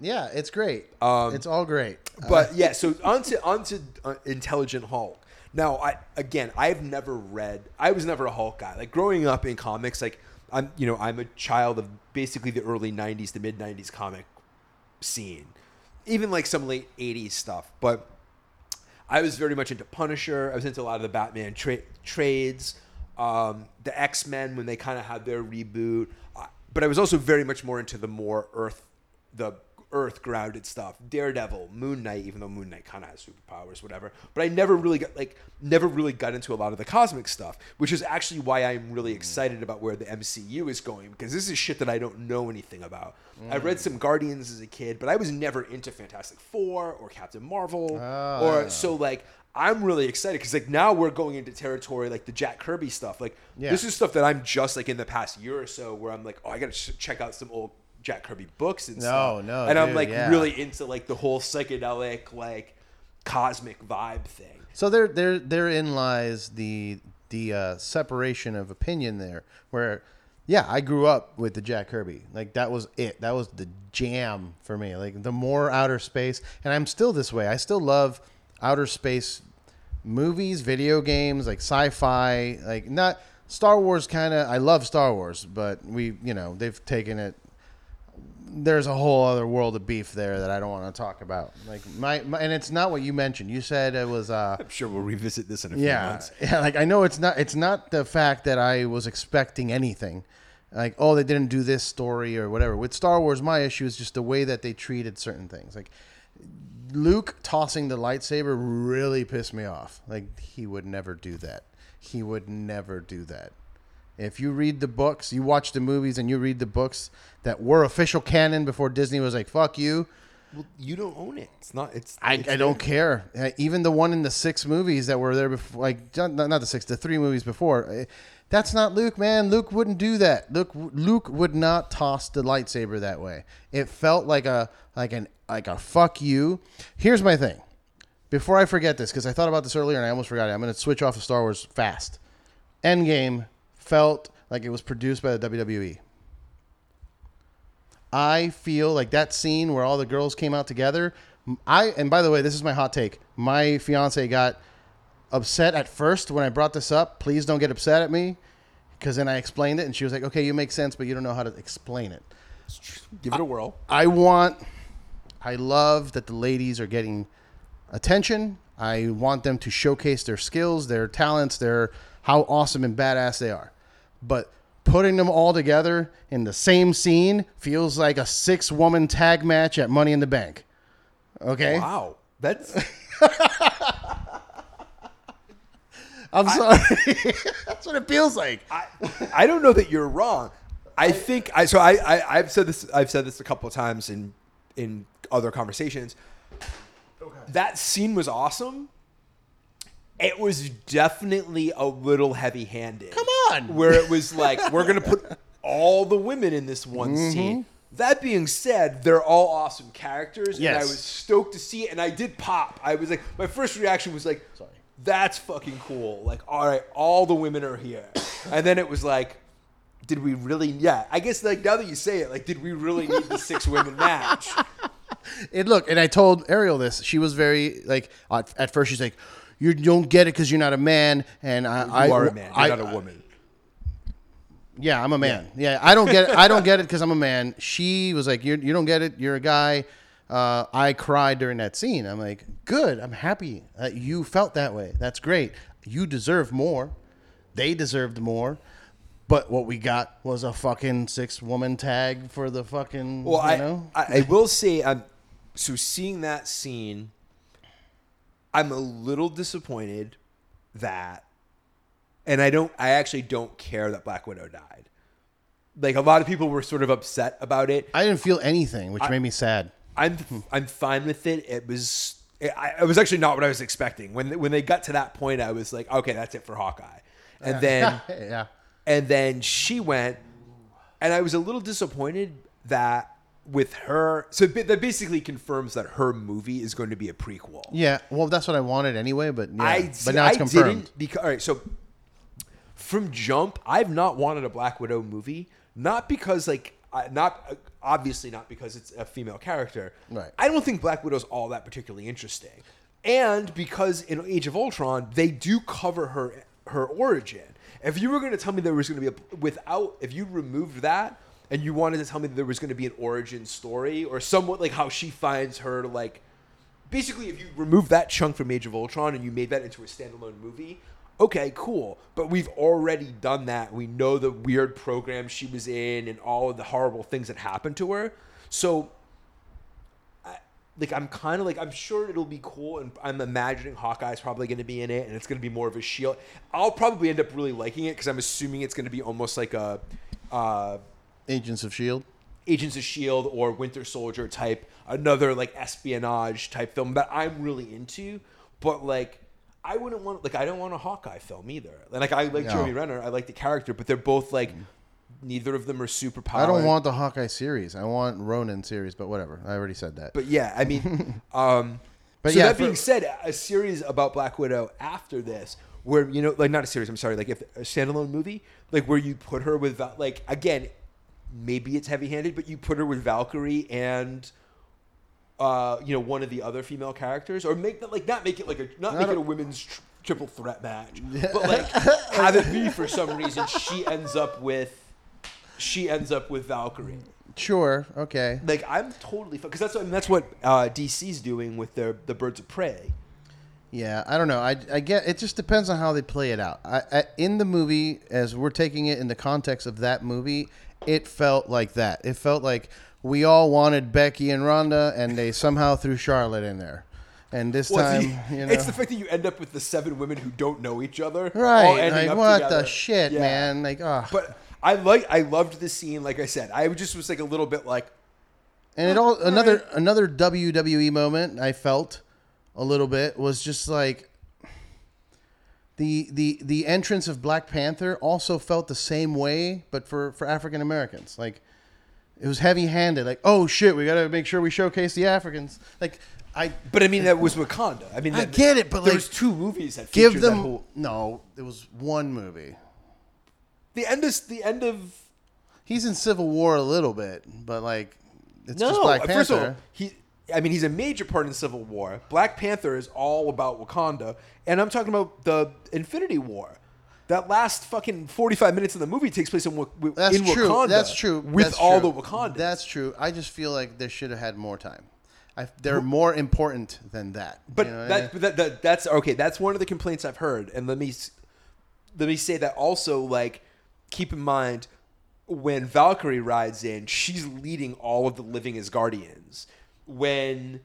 Yeah. It's great. Um, it's all great. But yeah, so onto onto uh, Intelligent Hulk. Now, I again, I've never read. I was never a Hulk guy. Like growing up in comics, like I'm, you know, I'm a child of basically the early '90s to mid '90s comic scene, even like some late '80s stuff. But I was very much into Punisher. I was into a lot of the Batman tra- trades, um, the X Men when they kind of had their reboot. Uh, but I was also very much more into the more Earth, the Earth grounded stuff. Daredevil, Moon Knight, even though Moon Knight kind of has superpowers, whatever. But I never really got like never really got into a lot of the cosmic stuff, which is actually why I'm really excited about where the MCU is going because this is shit that I don't know anything about. I read some Guardians as a kid, but I was never into Fantastic Four or Captain Marvel Ah. or so like I'm really excited because like now we're going into territory like the Jack Kirby stuff. Like Yeah. this is stuff that I'm just like in the past year or so where I'm like, oh, I gotta ch- check out some old Jack Kirby books and No, stuff. no, and I'm dude, like yeah. really into like the whole psychedelic like cosmic vibe thing. So there, there, therein lies the the uh, separation of opinion there. Where, yeah, I grew up with the Jack Kirby. Like that was it. That was the jam for me. Like the more outer space, and I'm still this way. I still love outer space movies, video games, like sci-fi. Like not Star Wars. Kind of. I love Star Wars, but we, you know, they've taken it there's a whole other world of beef there that I don't want to talk about. Like my, my and it's not what you mentioned. You said it was uh I'm sure we'll revisit this in a few months. yeah. Like I know it's not it's not the fact that I was expecting anything. Like oh they didn't do this story or whatever. With Star Wars, my issue is just the way that they treated certain things. Like Luke tossing the lightsaber really pissed me off. Like he would never do that. He would never do that. If you read the books, you watch the movies, and you read the books that were official canon before Disney was like, "Fuck you," Well, you don't own it. It's not. It's. I, it's I don't care. Uh, Even the one in the six movies that were there before, like not, not the six, the three movies before. uh, That's not Luke, man. Luke wouldn't do that. Luke Luke would not toss the lightsaber that way. It felt like a like an like a fuck you. Here's my thing. Before I forget this, because I thought about this earlier and I almost forgot it. I'm going to switch off of Star Wars fast. Endgame felt like it was produced by the WWE. I feel like that scene where all the girls came out together. I and by the way, this is my hot take. My fiance got upset at first when I brought this up. Please don't get upset at me, because then I explained it and she was like, "Okay, you make sense, but you don't know how to explain it." Give it a whirl. I want, I love that the ladies are getting attention. I want them to showcase their skills, their talents, their how awesome and badass they are. But putting them all together in the same scene feels like a six woman tag match at Money in the Bank. Okay? Wow, that's I'm sorry. That's what it feels like. I, I don't know that you're wrong. I think I so I, I I've said this I've said this a couple of times in in other conversations. Okay. That scene was awesome. It was definitely a little heavy-handed. Come on. where it was like we're gonna put all the women in this one Mm-hmm. scene. That being said, they're all awesome characters, and I was stoked to see it. And I did pop. I was like, my first reaction was like, Sorry. "That's fucking cool!" Like, all right, all the women are here. And then it was like, did we really? Yeah, I guess like now that you say it, like, did we really need the six women match? It look, and I told Ariel this. She was very like at first. She's like, "You don't get it because you're not a man." And I, You I, are a man. You're I- not a woman. Yeah, I'm a man. Yeah, I don't get it. I don't get it because I'm a man. She was like, "You you don't get it. You're a guy." Uh, I cried during that scene. I'm like, "Good. I'm happy that you felt that way. That's great. You deserve more. They deserved more." But what we got was a fucking six woman tag for the fucking. Well, you I, know? I I will say, I'm so seeing that scene. I'm a little disappointed that, and I don't. I actually don't care that Black Widow died. Like a lot of people were sort of upset about it. I didn't feel anything, which made me sad. I'm I'm fine with it. It was it, I, it was actually not what I was expecting. When when they got to that point, I was like, okay, that's it for Hawkeye. And then yeah. and then she went, and I was a little disappointed that with her. So that basically confirms that her movie is going to be a prequel. Yeah, well, that's what I wanted anyway, but yeah, I but now it's I confirmed. didn't because all right. So from jump, I've not wanted a Black Widow movie, not because like not uh, obviously not because it's a female character. Right. I don't think Black Widow's all that particularly interesting, and because in Age of Ultron they do cover her her origin. If you were going to tell me there was going to be a without if you removed that and you wanted to tell me that there was going to be an origin story or somewhat like how she finds her like basically if you remove that chunk from Age of Ultron and you made that into a standalone movie, okay, cool. But we've already done that. We know the weird program she was in and all of the horrible things that happened to her. So I, like I'm kind of like I'm sure it'll be cool and I'm imagining Hawkeye's probably going to be in it and it's going to be more of a shield. I'll probably end up really liking it cuz I'm assuming it's going to be almost like a uh Agents of Shield. Agents of Shield or Winter Soldier type, another like espionage type film that I'm really into. But like, I wouldn't want like I don't want a Hawkeye film either. Like I like No. Jeremy Renner, I like the character, but they're both like neither of them are super powered. I don't want the Hawkeye series. I want Ronin series, but whatever. I already said that. But yeah, I mean, um, But so yeah, that for- being said, a series about Black Widow after this, where you know, like not a series. I'm sorry, like if a standalone movie, like where you put her with like again, maybe it's heavy-handed, but you put her with Valkyrie and. Uh, you know, one of the other female characters, or make that like not make it like a not, make it a women's tr- triple threat match, but like have it be for some reason she ends up with she ends up with Valkyrie sure, okay. like I'm totally because that's what I mean, that's what uh, DC's doing with their the Birds of Prey. Yeah, I don't know. I, I get it. Just depends on how they play it out. I, I, in the movie, as we're taking it in the context of that movie, it felt like that. It felt like we all wanted Becky and Ronda, and they somehow threw Charlotte in there. And this Well, time, it's, the, you know, it's the fact that you end up with the seven women who don't know each other, Right? Like what together. the shit, Yeah. man? Like, ah. But I like I loved the scene. Like I said, I just was like a little bit like And it all another another WWE moment I felt a little bit was just like the the the entrance of Black Panther also felt the same way, but for for African Americans. Like it was heavy handed. Like oh shit, we gotta make sure we showcase the Africans. Like I But I mean, that was Wakanda. I mean, I that- get it, but, there like, was two movies that give featured them that whole, no. It was one movie. the end is the end of He's in Civil War a little bit, but like it's no. just Black Panther. First of all, he. I mean, he's a major part in Civil War. Black Panther is all about Wakanda, and I'm talking about the Infinity War. That last fucking 45 minutes of the movie takes place in, in That's true. Wakanda. That's true. With That's all true. the Wakanda. That's true. I just feel like they should have had more time. I, they're more important than that. But You know I that, mean? that, that that's okay. That's one of the complaints I've heard. And let me let me say that also. Like, keep in mind when Valkyrie rides in, she's leading all of the living Asgardians. When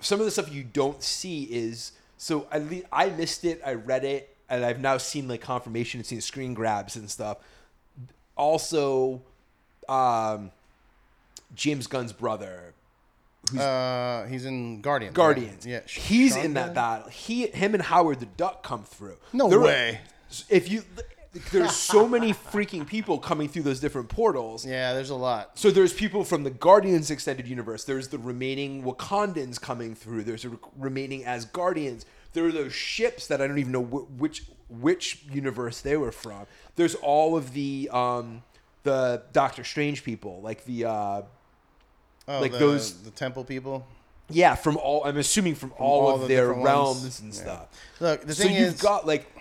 some of the stuff you don't see is so I le- I missed it. I read it, and I've now seen like confirmation and seen screen grabs and stuff. Also, um, James Gunn's brother, who's uh, he's in Guardians. right? Guardians. Yeah, Sh- he's in that battle. He, him, and Howard the Duck come through. No There are- way. if you, there's so many freaking people coming through those different portals. Yeah, there's a lot. So there's people from the Guardians extended universe. There's the remaining Wakandans coming through. There's a re- remaining Asgardians. There are those ships that I don't even know wh- which which universe they were from. There's all of the um the Doctor Strange people, like the uh Oh, Like the, those- the temple people. yeah from all. I'm assuming from all, all of the their realms ones. and Yeah. stuff. Look, the so thing you've got like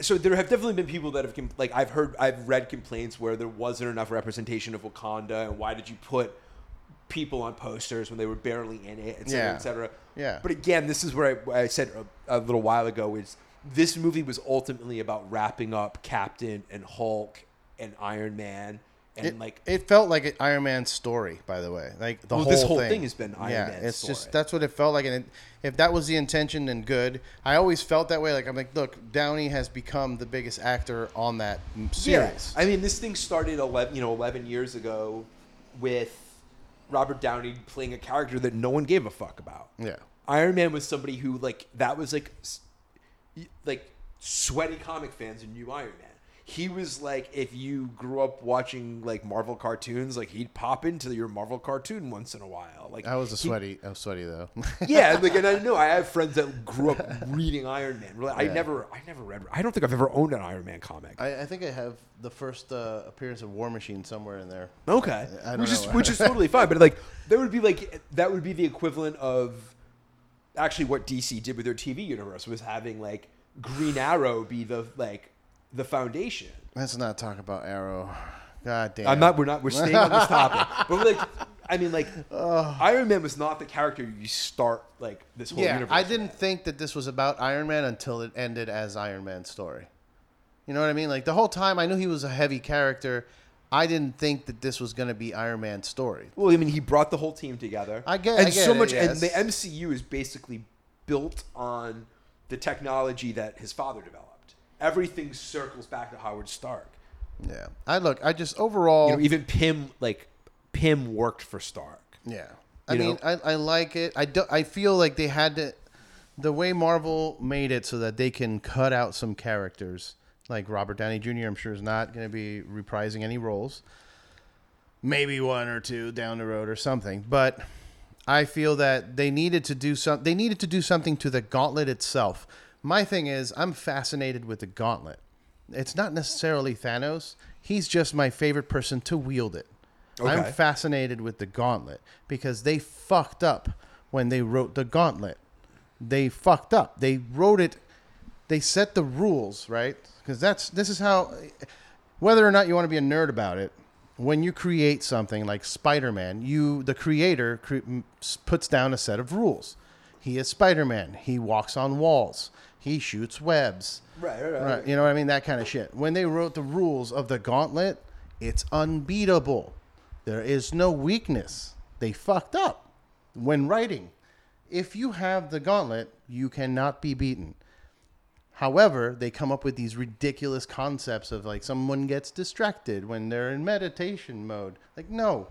so there have definitely been people that have com- like I've heard I've read complaints where there wasn't enough representation of Wakanda and why did you put people on posters when they were barely in it, et cetera, Yeah. et cetera. Yeah. But again, this is where I, I said a, a little while ago is this movie was ultimately about wrapping up Captain and Hulk and Iron Man and it, like it felt like an Iron Man story. By the way, like the Well, whole this whole thing. thing has been Iron yeah, Man's it's story. just that's what it felt like, and it, if that was the intention, then good. I always felt that way. Like I'm like, look, Downey has become the biggest actor on that series. Yeah, I mean, this thing started eleven, you know, eleven years ago with Robert Downey playing a character that no one gave a fuck about. yeah. Iron Man was somebody who like that was like like sweaty comic fans and knew Iron Man. He was like if you grew up watching like Marvel cartoons, like he'd pop into your Marvel cartoon once in a while. Like I was a he- sweaty. I was sweaty though. yeah, like and I know I have friends that grew up reading Iron Man. Really, I never, I never read. I don't think I've ever owned an Iron Man comic. I, I think I have the first uh, appearance of War Machine somewhere in there. Okay, which is which is totally fine. But like, that would be like that would be the equivalent of actually what DC did with their TV universe was having like Green Arrow be the like the foundation. Let's not talk about Arrow. God damn. I'm not. We're not. We're staying on this topic. But like, I mean, like, Iron Man was not the character you start like this whole Yeah, universe. I didn't think that this was about Iron Man until it ended as Iron Man's story. You know what I mean? Like the whole time, I knew he was a heavy character. I didn't think that this was going to be Iron Man's story. Well, I mean, he brought the whole team together. I get- and I get so it, much. yes. And the MCU is basically built on the technology that his father developed. Everything circles back to Howard Stark. Yeah, I look. I just overall. You know, even Pym, like Pym, worked for Stark. Yeah, I You mean, I, I like it. I do, I feel like they had to, the way Marvel made it so that they can cut out some characters. Like Robert Downey Jr. I'm sure is not going to be reprising any roles. Maybe one or two down the road or something, but I feel that they needed to do some. They needed to do something to the gauntlet itself. My thing is, I'm fascinated with the gauntlet. It's not necessarily Thanos. He's just my favorite person to wield it. I'm fascinated with the gauntlet because they fucked up when they wrote the gauntlet. They fucked up. They wrote it. They set the rules right because that's this is how. Whether or not you want to be a nerd about it, when you create something like Spider-Man, you the creator cre- puts down a set of rules. He is Spider-Man. He walks on walls. He shoots webs. Right, right, Right, you know what I mean? That kind of shit. When they wrote the rules of the gauntlet, it's unbeatable. There is no weakness. They fucked up when writing. If you have the gauntlet, you cannot be beaten. However, they come up with these ridiculous concepts of like someone gets distracted when they're in meditation mode. Like, no,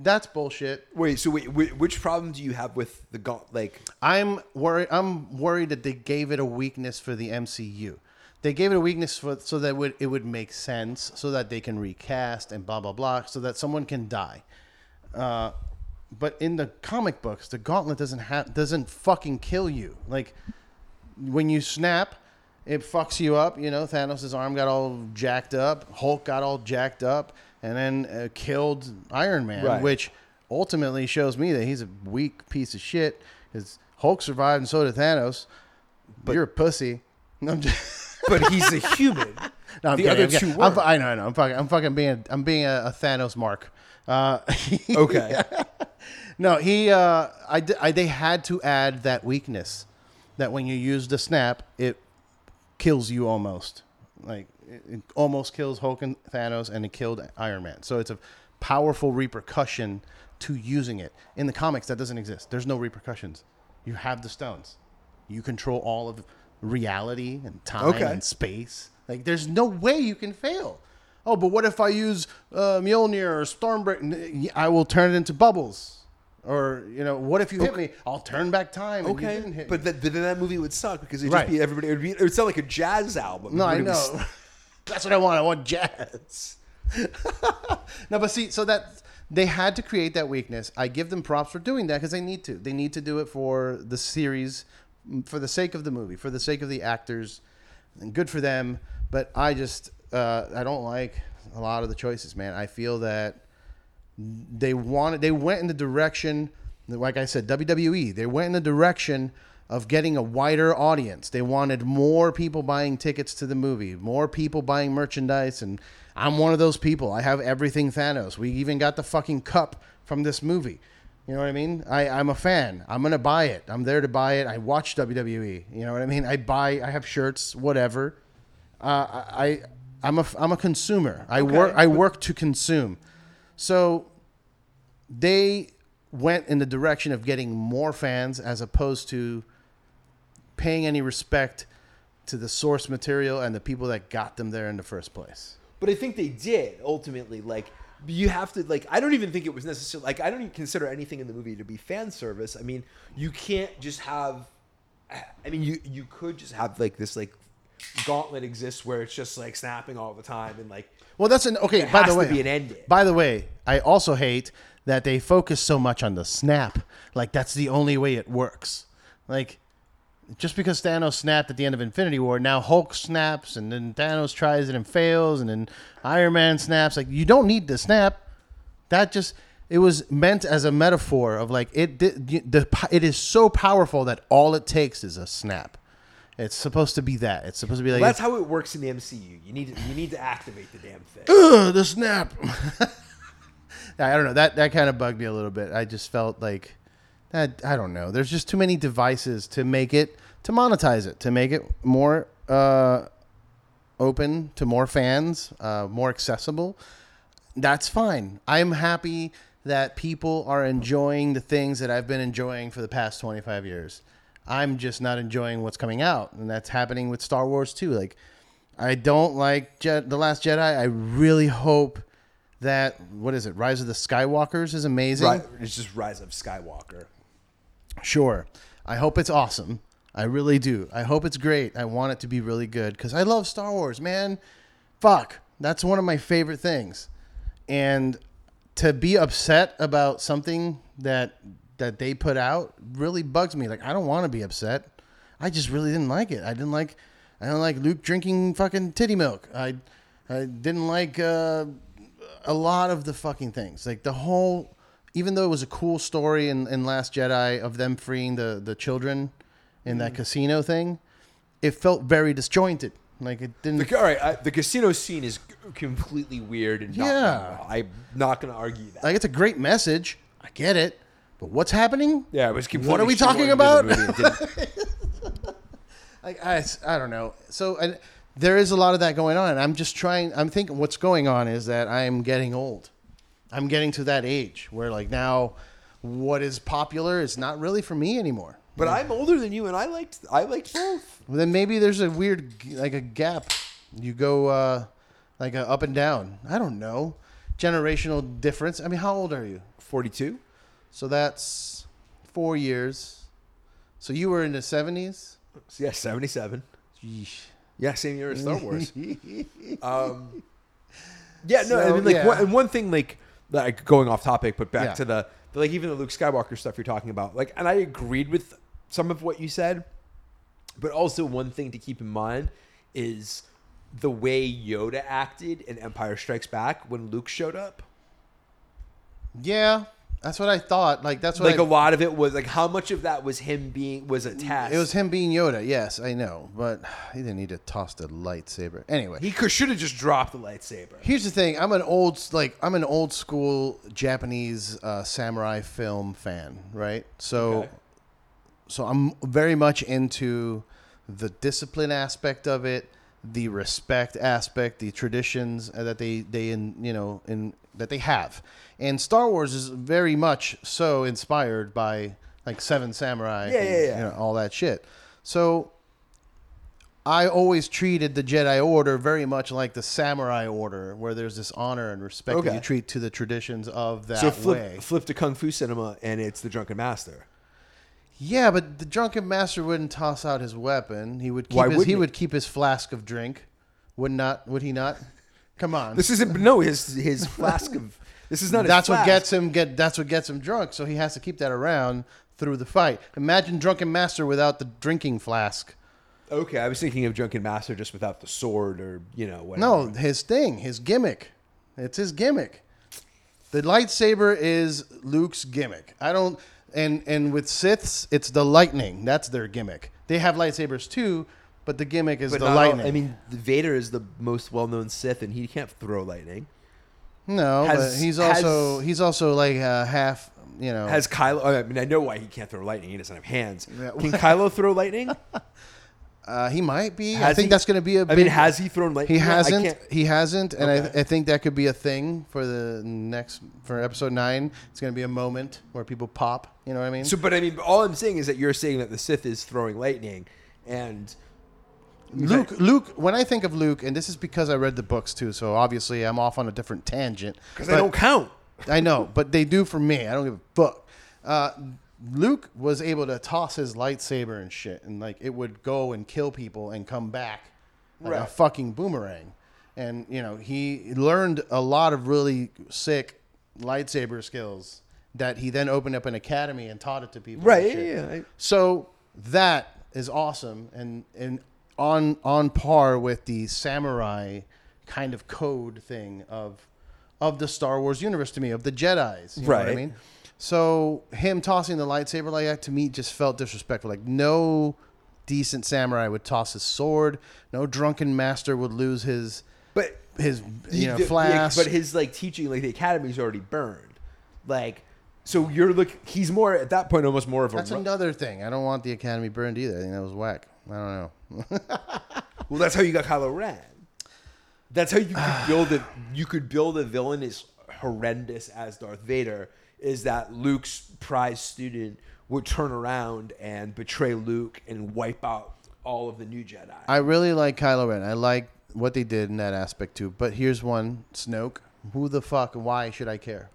that's bullshit. Wait, so wait, wh- which problem do you have with the gaunt? Like, I'm worried. I'm worried that they gave it a weakness for the MCU. They gave it a weakness for so that it would it would make sense, so that they can recast and blah blah blah, so that someone can die. Uh, but in the comic books, the gauntlet doesn't have doesn't fucking kill you. Like when you snap, it fucks you up. You know, Thanos' arm got all jacked up, Hulk got all jacked up, and then uh, killed Iron Man, Right. which ultimately shows me that he's a weak piece of shit. Because Hulk survived and so did Thanos. But you're a pussy. I'm just, but he's a human. no, I'm the kidding, other I'm two. I'm, I know, I know. I'm fucking, I'm fucking being, I'm being a, a Thanos mark. Uh, Okay. No, he. Uh, I, I. They had to add that weakness, that when you use the snap, it kills you almost. Like it, it almost kills Hulk and Thanos, and it killed Iron Man. So it's a powerful repercussion to using it. In the comics, that doesn't exist. There's no repercussions. You have the stones. You control all of reality and time Okay. and space. Like there's no way you can fail. Oh, but what if I use uh, Mjolnir or Stormbreaker? I will turn it into bubbles. Or you know, what if you hit me? I'll turn back time. And you Okay, didn't hit but, me. but then that movie would suck because it'd Right. just be everybody. It would, be, it would sound like a jazz album. no, I know. That's what I want. I want jazz. no, but see, so that they had to create that weakness. I give them props for doing that because they need to. They need to do it for the series, for the sake of the movie, for the sake of the actors, and good for them. But I just, uh, I don't like a lot of the choices, man. I feel that they wanted they went in the direction like i said wwe they went in the direction of getting a wider audience. They wanted more people buying tickets to the movie more people buying merchandise and i'm one of those people. I have everything thanos. We even got the fucking cup from this movie. You know what i mean? I, i'm a fan. I'm gonna buy it. I'm there to buy it. I watch wwe you know what i mean? I buy i have shirts whatever. Uh, I I'm a I'm a consumer. I work I work to consume. So they went in the direction of getting more fans as opposed to paying any respect to the source material and the people that got them there in the first place. But I think they did ultimately. Like you have to like. I don't even think it was necessary. like. I don't even consider anything in the movie to be fan service. I mean, you can't just have. I mean, you you could just have like this like gauntlet exists where it's just like snapping all the time and like. Well, that's an okay. By the way, be an ending. By the way, I also hate that they focus so much on the snap. Like that's the only way it works. Like just because Thanos snapped at the end of Infinity War, now Hulk snaps, and then Thanos tries it and fails, and then Iron Man snaps. Like you don't need to snap. That just it was meant as a metaphor of like it. The, the it is so powerful that all it takes is a snap. It's supposed to be that. It's supposed to be like That's how it works in the MCU. You need to, you need to activate the damn thing. Ugh, the snap. I don't know. That that kind of bugged me a little bit. I just felt like that. I don't know. There's just too many devices to make it to monetize it to make it more uh, open to more fans, uh, more accessible. That's fine. I'm happy that people are enjoying the things that I've been enjoying for the past 25 years. I'm just not enjoying what's coming out, and that's happening with Star Wars too. Like, I don't like Je- the Last Jedi. I really hope that what is it? Rise of the Skywalkers is amazing. Right, it's just Rise of Skywalker. Sure. I hope it's awesome. I really do. I hope it's great. I want it to be really good because I love Star Wars, man. Fuck. That's one of my favorite things. And to be upset about something that that they put out really bugs me. Like I don't want to be upset. I just really didn't like it. I didn't like I don't like Luke drinking fucking titty milk. I I didn't like uh, a lot of the fucking things. Like the whole even though it was a cool story in, in Last Jedi of them freeing the, the children in that mm. casino thing, it felt very disjointed. Like it didn't. The, all right, I, the casino scene is completely weird and not Yeah. I'm not going to argue that. like it's a great message. I get it, but what's happening? yeah, it was completely. What are we talking about? the movie. It didn't- Like I, I don't know. So and there is a lot of that going on. I'm just trying. I'm thinking what's going on is that I'm getting old. I'm getting to that age where like now, what is popular is not really for me anymore. but I'm older than you, and I liked I liked both. Well, then maybe there's a weird like a gap. You go uh, like a up and down. I don't know. Generational difference. I mean, how old are you? Forty-two. So that's four years. So you were in the seventies. Yeah, seventy-seven. Yeah, same year as Star Wars. um, yeah, no, I mean, like, yeah. one, and one thing, like, like going off topic, but back Yeah. to the, the, like, even the Luke Skywalker stuff you're talking about, like, and I agreed with some of what you said, but also one thing to keep in mind is the way Yoda acted in Empire Strikes Back when Luke showed up. Yeah, That's what I thought. Like that's what Like I, a lot of it was like how much of that was him being was a test. It was him being Yoda. Yes, I know, but he didn't need to toss the lightsaber. Anyway, He could should have just dropped the lightsaber. Here's the thing. I'm an old like I'm an old school Japanese uh, samurai film fan, right? So Okay. so I'm very much into the discipline aspect of it, the respect aspect, the traditions that they they in you know in that they have. And Star Wars is very much so inspired by like Seven Samurai Yeah, and, yeah, yeah. you know all that shit. So I always treated the Jedi Order very much like the Samurai Order, where there's this honor and respect that you treat to the traditions of that so flip, way. flip to kung fu cinema, and it's the Drunken Master. Yeah, but the drunken master wouldn't toss out his weapon. He would keep Why his, he? would keep his flask of drink. Would not? Would he not? Come on. This isn't no his his flask of. This is not. that's his what flask. gets him get. That's what gets him drunk. So he has to keep that around through the fight. Imagine drunken master without the drinking flask. Okay, I was thinking of Drunken Master just without the sword or you know whatever. No, his thing, his gimmick. It's his gimmick. The lightsaber is Luke's gimmick. I don't and and with Siths, it's the lightning. That's their gimmick. They have lightsabers too, but the gimmick is but the not all- lightning. I mean, Vader is the most well-known Sith, and he can't throw lightning. no, but has- he's also has- he's also like uh, half. You know, Has Kylo? I mean, I know why he can't throw lightning. He doesn't have hands. Yeah. Can Kylo throw lightning? uh, he might be. I Has think he? that's going to be a. I Big, mean, has he thrown lightning? he I hasn't. can't- He hasn't, and Okay. I, I think that could be a thing for the next for episode nine. It's going to be a moment where people pop. You know what I mean? So, but I mean, all I'm saying is that you're saying that the Sith is throwing lightning, and Luke, Luke. When I think of Luke, and this is because I read the books too, so obviously I'm off on a different tangent. because they don't count. I know, but they do for me. I don't give a fuck. Uh, Luke was able to toss his lightsaber and shit, and like it would go and kill people and come back like a fucking boomerang. And you know, he learned a lot of really sick lightsaber skills that he then opened up an academy and taught it to people. Right? Yeah, yeah. So that is awesome and and on on par with the samurai kind of code thing of of the Star Wars universe to me of the Jedi's. You know what I mean? So him tossing the lightsaber like that to me just felt disrespectful. Like no decent samurai would toss his sword. No drunken master would lose his But his you know the- the- flask. but his like teaching, like the academy's already burned. Like, so you're look. He's more at that point, almost more of a. That's another thing. I don't want the academy burned either. I think that was whack. I don't know. well, that's how you got Kylo Ren. That's how you could build it. You could build a villain as horrendous as Darth Vader. Is that Luke's prize student would turn around and betray Luke and wipe out all of the new Jedi? I really like Kylo Ren. I like what they did in that aspect too. But here's one: Snoke. Who the fuck? Why should I care?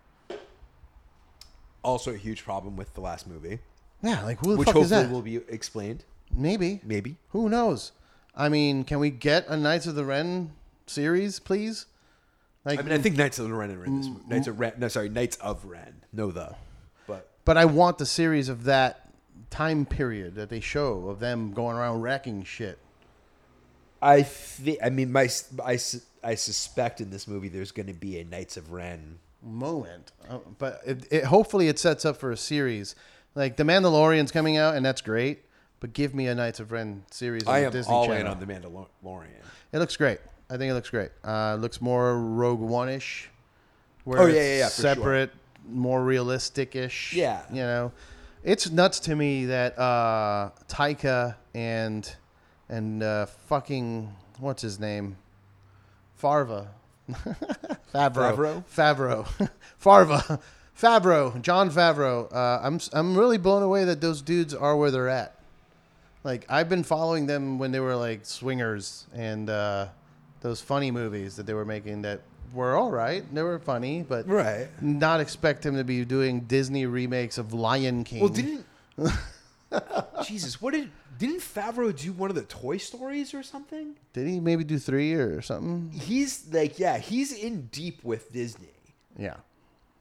also, a huge problem with the last movie, Yeah, like who the which fuck is hopefully that? will be explained. Maybe. Maybe. Who knows? I mean, can we get a Knights of the Ren series, please? Like, I mean, I think Knights of the Ren are in this movie. Knights of Ren. No, sorry, Knights of Ren. No, the. But but I want the series of that time period that they show of them going around wrecking shit. I think. I mean, my I, I suspect in this movie there's going to be a Knights of Ren. moment. Uh, But it, it, hopefully it sets up for a series. Like the Mandalorian's coming out, and that's great. But give me a Knights of Ren series on I am Disney all Channel. in on the Mandalorian. It looks great. I think it looks great. Uh, it looks more Rogue One ish. Oh, yeah, yeah, yeah, for sure. separate, more realistic ish. Yeah. You know, it's nuts to me that uh, Taika and and uh, fucking what's his name, Farva, Favreau, Favreau, Farva, Favreau, Jon Favreau. Uh, I'm I'm really blown away that those dudes are where they're at. Like I've been following them when they were like swingers and uh, those funny movies that they were making that were all right. They were funny, but Right. not expect him to be doing Disney remakes of Lion King. Well, didn't Jesus? What did didn't Favreau do one of the Toy Stories or something? Did he maybe do three or something? He's like, yeah, he's in deep with Disney. Yeah.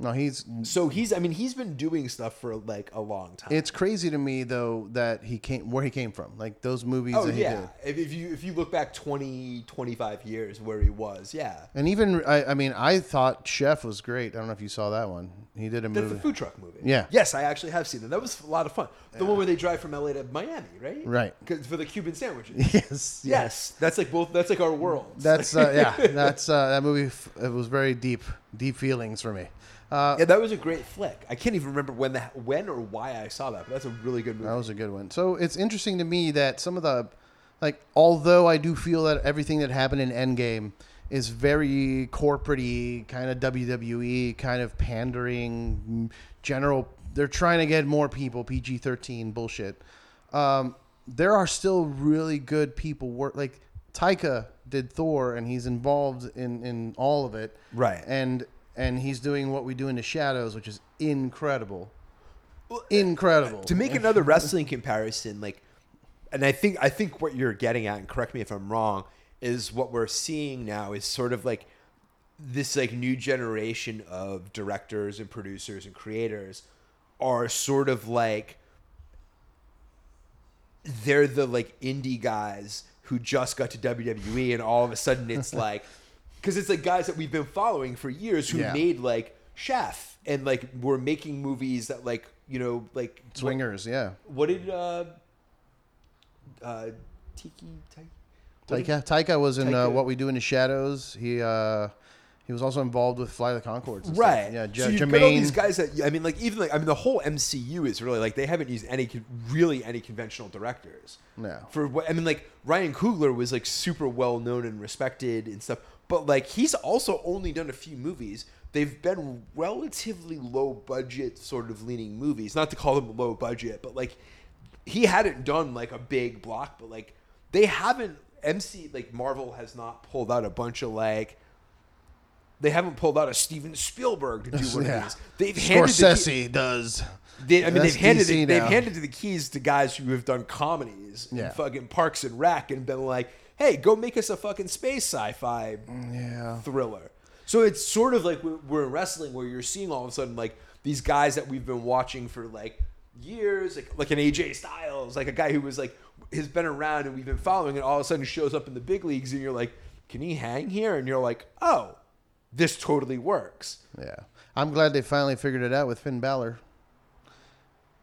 No, he's. So he's, I mean, he's been doing stuff for like a long time. It's crazy to me though that he came where he came from, like those movies oh that he yeah. did. If, if you if you look back 20, 25 years where he was, yeah. And even I, I mean, I thought Chef was great. I don't know if you saw that one. He did a That's movie. the food truck movie. Yeah. Yes, I actually have seen it. That was a lot of fun. The one where they drive from LA to Miami, right? Right. 'Cause- For the Cuban sandwiches. yes, yes. That's like both. That's like our world. That's uh, yeah. That's uh, that movie. f- It was very deep, deep feelings for me. Uh, yeah, that was a great flick. I can't even remember when the when or why I saw that, but that's a really good movie. That was a good one. So it's interesting to me that some of the, like, although I do feel that everything that happened in Endgame is very corporate kind of WWE, kind of pandering, general. They're trying to get more people, PG 13 bullshit. Um, there are still really good people work. Like, Taika did Thor, and he's involved in, in all of it. Right. And and he's doing what we do in the shadows, which is incredible. Uh, incredible. to make another wrestling comparison, like, and I think I think what you're getting at, and correct me if I'm wrong, is what we're seeing now is sort of like this like new generation of directors and producers and creators are sort of like they're the like indie guys who just got to WWE and all of a sudden it's like because it's like guys that we've been following for years who Yeah. made like Chef and like were making movies that like you know like what- Swingers, yeah. What, did uh uh Tiki what Taika, Taika was in uh, What We Do in the Shadows. He uh, he was also involved with Fly the Conchords. Right. Stuff. Yeah. so J- you've got all these guys that I mean, like even like I mean, the whole MCU is really like they haven't used any really any conventional directors. No. For what I mean, like Ryan Coogler was like super well known and respected and stuff, but like he's also only done a few movies. They've been relatively low budget, sort of leaning movies. Not to call them low budget, but like he hadn't done like a big block, but like they haven't. MC like Marvel has not pulled out a bunch of like they haven't pulled out a Steven Spielberg to do one Yeah. of these. They've handed the key, does. they, I mean, That's they've handed it, they've handed the keys to guys who have done comedies, Yeah. and fucking Parks and Rec, and been like, "Hey, go make us a fucking space sci-fi Yeah. thriller." So it's sort of like we're in wrestling, where you're seeing all of a sudden like these guys that we've been watching for like years, like like an AJ Styles, like a guy who was like has been around and we've been following, and all of a sudden shows up in the big leagues, and you're like, "Can he hang here?" And you're like, "Oh, this totally works." Yeah. I'm glad they finally figured it out with Finn Balor.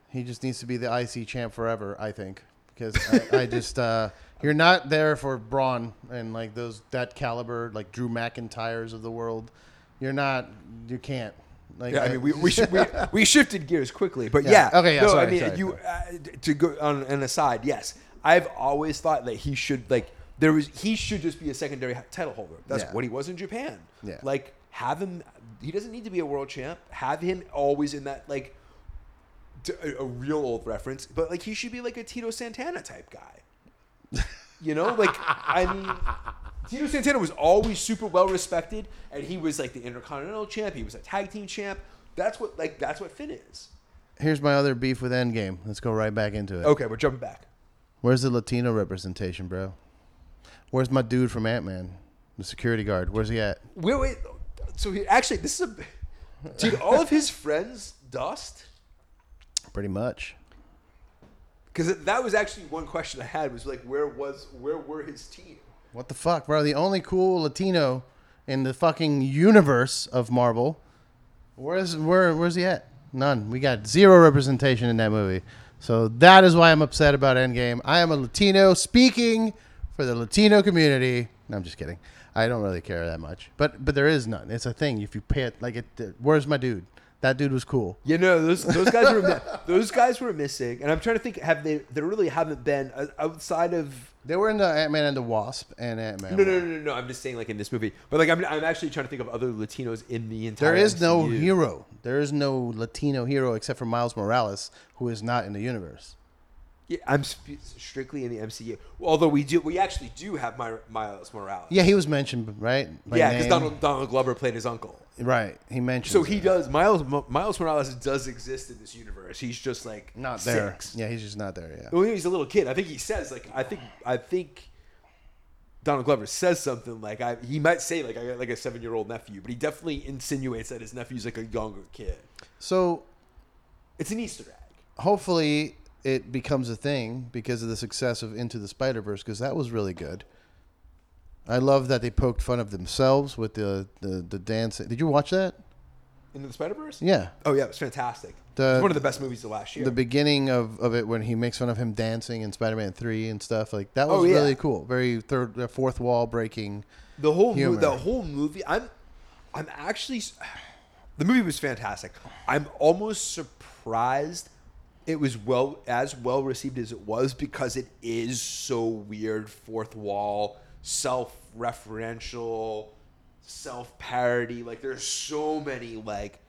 He just needs to be the IC champ forever, I think, because I, I just uh, you're not there for Braun and like those that caliber, like Drew McIntyres of the world. You're not. You can't. Like Yeah, I mean, we, we, should, we, we shifted gears quickly, but Yeah. yeah. Okay, yeah, No, sorry, I mean, sorry, you uh, to go on an aside. Yes, I've always thought that he should like there was he should just be a secondary title holder. That's Yeah. what he was in Japan. Yeah. like have him. He doesn't need to be a world champ. Have him always in that like a, a real old reference, but like he should be like a Tito Santana type guy. You know, like I mean, Tito Santana was always super well respected, and he was like the Intercontinental champ. He was a tag team champ. That's what like that's what Finn is. Here's my other beef with Endgame. Let's go right back into it. Okay, we're jumping back. Where's the Latino representation, bro? Where's my dude from Ant Man, the security guard? Where's he at? Wait, wait. So he actually, this is a dude. All of his friends dust Pretty much. because that was actually one question I had was like, where was where were his team? What the fuck, bro? The only cool Latino in the fucking universe of Marvel. Where's where where's he at? None. We got zero representation in that movie. So that is why I'm upset about Endgame. I am a Latino speaking for the Latino community. No, I'm just kidding. I don't really care that much. But but there is none. It's a thing. If you pay it like it where's my dude? That dude was cool. You know, those those guys were those guys were missing, and I'm trying to think. Have they? There really haven't been uh, outside of. They were in the Ant Man and the Wasp and Ant Man. No, no, no, no, no. I'm just saying, like in this movie, but like I'm, I'm actually trying to think of other Latinos in the entire. There is no hero. There is no Latino hero except for Miles Morales, who is not in the universe. Yeah, I'm sp- strictly in the MCU. Although we do, we actually do have My, Miles Morales. Yeah, he was mentioned, right? By yeah, because. Donald Donald Glover played his uncle. Right, he mentioned. So he does. Miles Miles Morales does exist in this universe. He's just like not there. Six. Yeah, he's just not there. Yeah. Well, he's a little kid. I think he says like I think I think Donald Glover says something like I he might say like I got like a seven year old nephew, but he definitely insinuates that his nephew's like a younger kid. So It's an Easter egg. hopefully it becomes a thing because of the success of Into the Spider Verse because that was really good. I love that they poked fun of themselves with the the, the dance. Did you watch that? Into the Spider Verse? Yeah, Oh yeah, it was fantastic. The- it's one of the best movies of last year. the beginning of, of it when he makes fun of him dancing in Spider Man Three and stuff like that oh, was Oh, yeah. really cool. Very third fourth wall breaking. the whole mo- the whole movie i'm i'm actually the movie was fantastic i'm almost surprised it was well as well received as it was because it is so weird fourth wall self-referential self-parody like there's so many like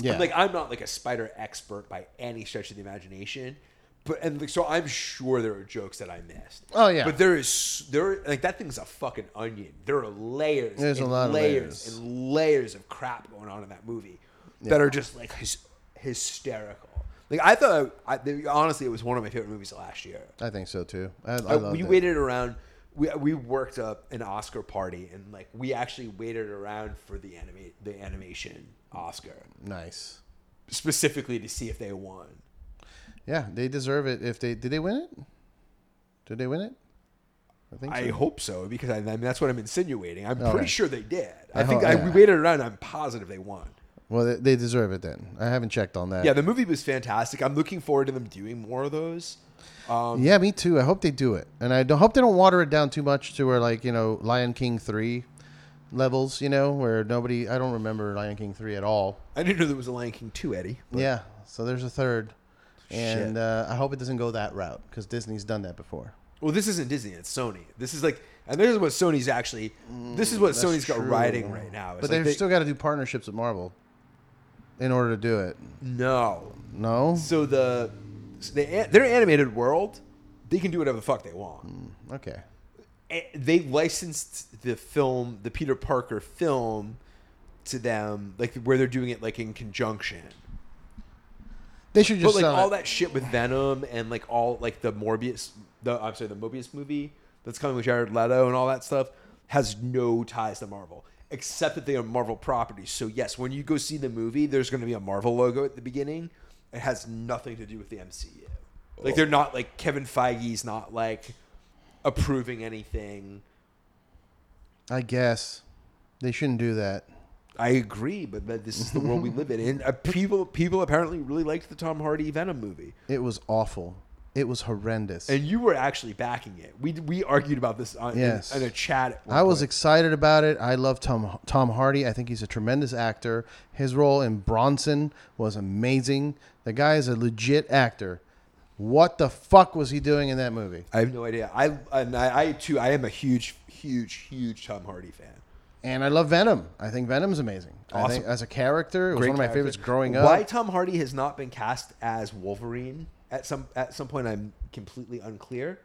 Yeah, I'm like I'm not like a spider expert by any stretch of the imagination, but and like, so I'm sure there are jokes that I missed. Oh, yeah. but there is there like that thing's a fucking onion. There are layers. There's a and lot of layers, layers. and layers of crap going on in that movie that are just like hys- hysterical. Like I thought, I, honestly, it was one of my favorite movies last year. I think so too. I, I Uh, we it. waited around. We, we worked up an Oscar party and like we actually waited around for the anime the animation Oscar Nice. specifically to see if they won. Yeah, they deserve it. If they did, they win it. Did they win it? I think. I hope so because I, I mean that's what I'm insinuating. I'm pretty right. sure they did. I, I think hope- I, yeah. we waited around. I'm positive they won. Well, they, deserve it then. I haven't checked on that. Yeah, the movie was fantastic. I'm looking forward to them doing more of those. Um, Yeah, me too. I hope they do it, and I don't, hope they don't water it down too much to where like you know Lion King three levels. You know where nobody. I don't remember Lion King three at all. I didn't know there was a Lion King 2, Eddie. but- yeah, so there's a third, and uh, I hope it doesn't go that route because Disney's done that before. Well, this isn't Disney. It's Sony. This is like, and this is what Sony's actually. This is what That's Sony's got riding right now. It's But like they've they- still got to do partnerships with Marvel in order to do it. no. No. So the, so the their animated world, they can do whatever the fuck they want. Okay. Eh, they licensed the film, the Peter Parker film, to them, like where they're doing it like in conjunction. They should just but like all it. that shit with Venom and like all like the Morbius, the I'm sorry, the Mobius movie that's coming with Jared Leto and all that stuff has no ties to Marvel except that they are Marvel properties. So yes, when you go see the movie, there's going to be a Marvel logo at the beginning. It has nothing to do with the MCU. Like they're not like Kevin Feige's not like approving anything. I guess they shouldn't do that. I agree, but, but this is the world we live in. And uh, people people apparently really liked the Tom Hardy Venom movie. It was awful. It was horrendous. And you were actually backing it. We we argued about this on, Yes. in, in a chat. I was point. excited about it. I love Tom Tom Hardy. I think he's a tremendous actor. His role in Bronson was amazing. The guy is a legit actor. What the fuck was he doing in that movie? I have no idea. I and I, I too. I am a huge, huge, huge Tom Hardy fan. And I love Venom. I think Venom's amazing. I Awesome. think as a character, it was Great one of my character. favorites growing up. Why Tom Hardy has not been cast as Wolverine at some at some point? I'm completely unclear.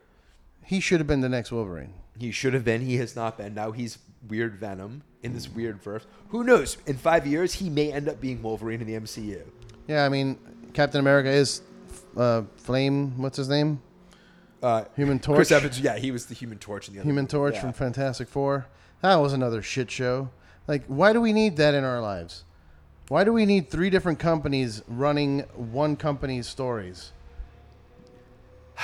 He should have been the next Wolverine. He should have been. He has not been. Now he's weird Venom in this weird verse. Who knows? In five years, he may end up being Wolverine in the MCU. Yeah, I mean, Captain America is uh, Flame. What's his name? Uh, Human Torch. Chris Evans. Yeah, he was the Human Torch in the other Human movie. Torch Yeah. from Fantastic Four. That was another shit show. Like, why do we need that in our lives? Why do we need three different companies running one company's stories?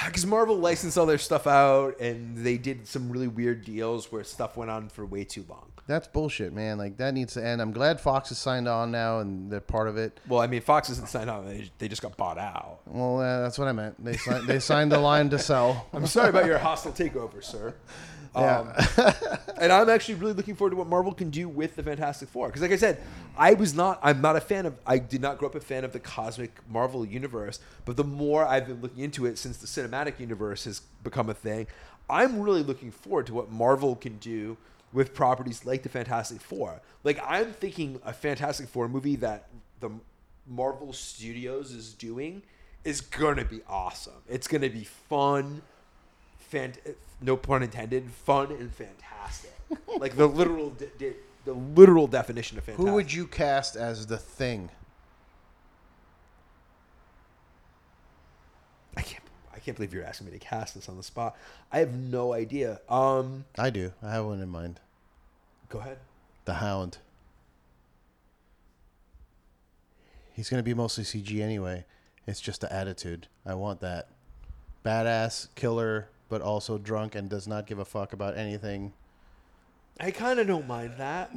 Because Marvel licensed all their stuff out, and they did some really weird deals where stuff went on for way too long. That's bullshit, man. Like that needs to end. I'm glad Fox has signed on now and they're part of it. Well, I mean, Fox isn't signed on; they, they just got bought out. Well, uh, that's what I meant. They signed, they signed the line to sell. I'm sorry about your hostile takeover, sir. Yeah. Um, and I'm actually really looking forward to what Marvel can do with the Fantastic Four. Because, like I said, I was not, I'm not a fan of, I did not grow up a fan of the cosmic Marvel universe. But the more I've been looking into it since the cinematic universe has become a thing, I'm really looking forward to what Marvel can do with properties like the Fantastic Four. Like, I'm thinking a Fantastic Four movie that the Marvel Studios is doing is going to be awesome. It's going to be fun fant- no pun intended, fun and fantastic. like the literal, de- de- the literal definition of fantastic. Who would you cast as the thing? I can't. I can't believe you're asking me to cast this on the spot. I have no idea. Um, I do. I have one in mind. go ahead. The Hound. He's going to be mostly CG anyway. It's just the attitude. I want that. Badass, killer, but also drunk and does not give a fuck about anything. I kind of don't mind that.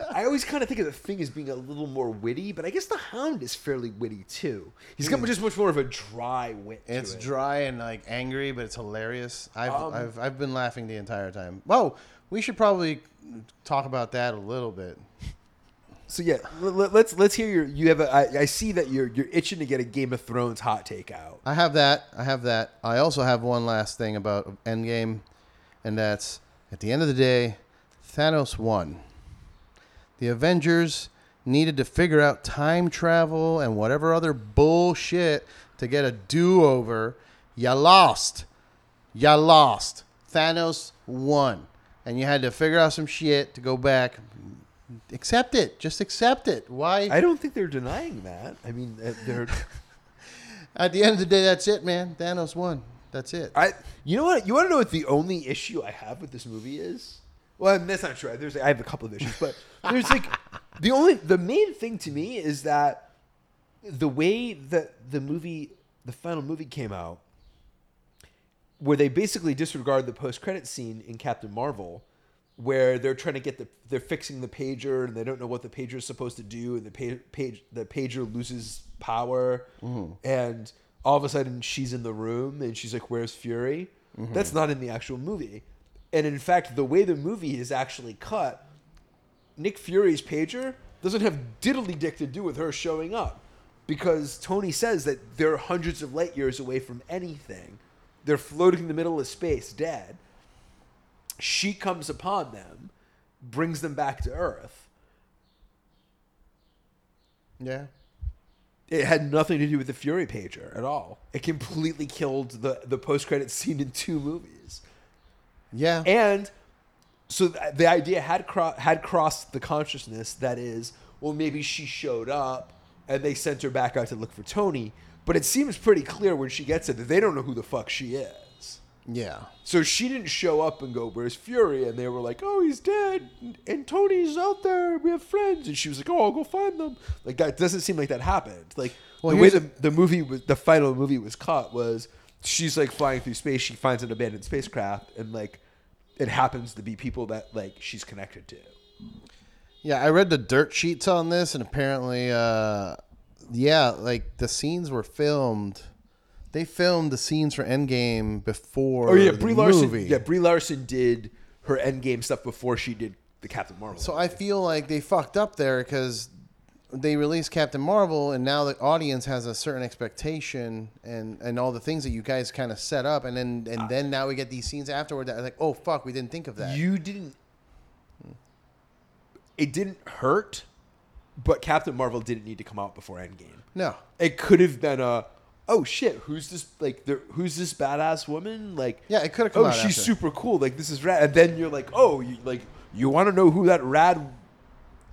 I always kind of think of the thing as being a little more witty, but I guess the Hound is fairly witty too. He's got just much more of a dry wit. It's it. dry and like angry, but it's hilarious. I've, Um, I've I've been laughing the entire time. Whoa, we should probably talk about that a little bit. So yeah, l- l- let's let's hear your. You have a. I, I see that you're you're itching to get a Game of Thrones hot take out. I have that. I have that. I also have one last thing about Endgame, and that's at the end of the day, Thanos won. The Avengers needed to figure out time travel and whatever other bullshit to get a do over. You lost. You lost. Thanos won. And you had to figure out some shit to go back. Accept it. Just accept it. Why? I don't think they're denying that. I mean, uh, they're. At the end of the day, that's it, man. Thanos won. That's it. I. You know what? You want to know what the only issue I have with this movie is? Well, that's not true. There's. I have a couple of issues, but there's like the only the main thing to me is that the way that the movie, the final movie came out, where they basically disregard the post credit scene in Captain Marvel, where they're trying to get the they're fixing the pager and they don't know what the pager is supposed to do, and the pa- page the pager loses power, mm-hmm. and all of a sudden she's in the room and she's like, "Where's Fury?" Mm-hmm. That's not in the actual movie, and in fact, the way the movie is actually cut, Nick Fury's pager doesn't have diddly dick to do with her showing up because Tony says that they're hundreds of light years away from anything. They're floating in the middle of space, dead. She comes upon them, brings them back to Earth. Yeah. It had nothing to do with the Fury pager at all. It completely killed the, the post credit scene in two movies. Yeah. And so th- the idea had cro- had crossed the consciousness that is, well, maybe she showed up and they sent her back out to look for Tony. But it seems pretty clear when she gets it that they don't know who the fuck she is. Yeah. So she didn't show up and go, "Where's Fury?" And they were like, "Oh, he's dead, and Tony's out there. We have friends." And she was like, "Oh, I'll go find them." Like that doesn't seem like that happened. Like Well, the way the, the movie was, the final movie was caught was she's like flying through space. She finds an abandoned spacecraft, and like it happens to be people that like she's connected to. Yeah, I read the dirt sheets on this, and apparently, uh, yeah, like the scenes were filmed. They filmed the scenes for Endgame before Oh yeah, Brie Larson. movie. Yeah, Brie Larson did her Endgame stuff before she did the Captain Marvel. So I feel like they fucked up there because they released Captain Marvel, and now the audience has a certain expectation and and all the things that you guys kind of set up, and then and then now we get these scenes afterward that are like, oh fuck, we didn't think of that. You didn't. It didn't hurt, but Captain Marvel didn't need to come out before Endgame. no, It could have been a, oh shit, who's this? Like, the, who's this badass woman? Like, Yeah, it could have come Oh, she's after. super cool. Like, this is rad. And then you're like, oh, you, like you want to know who that rad,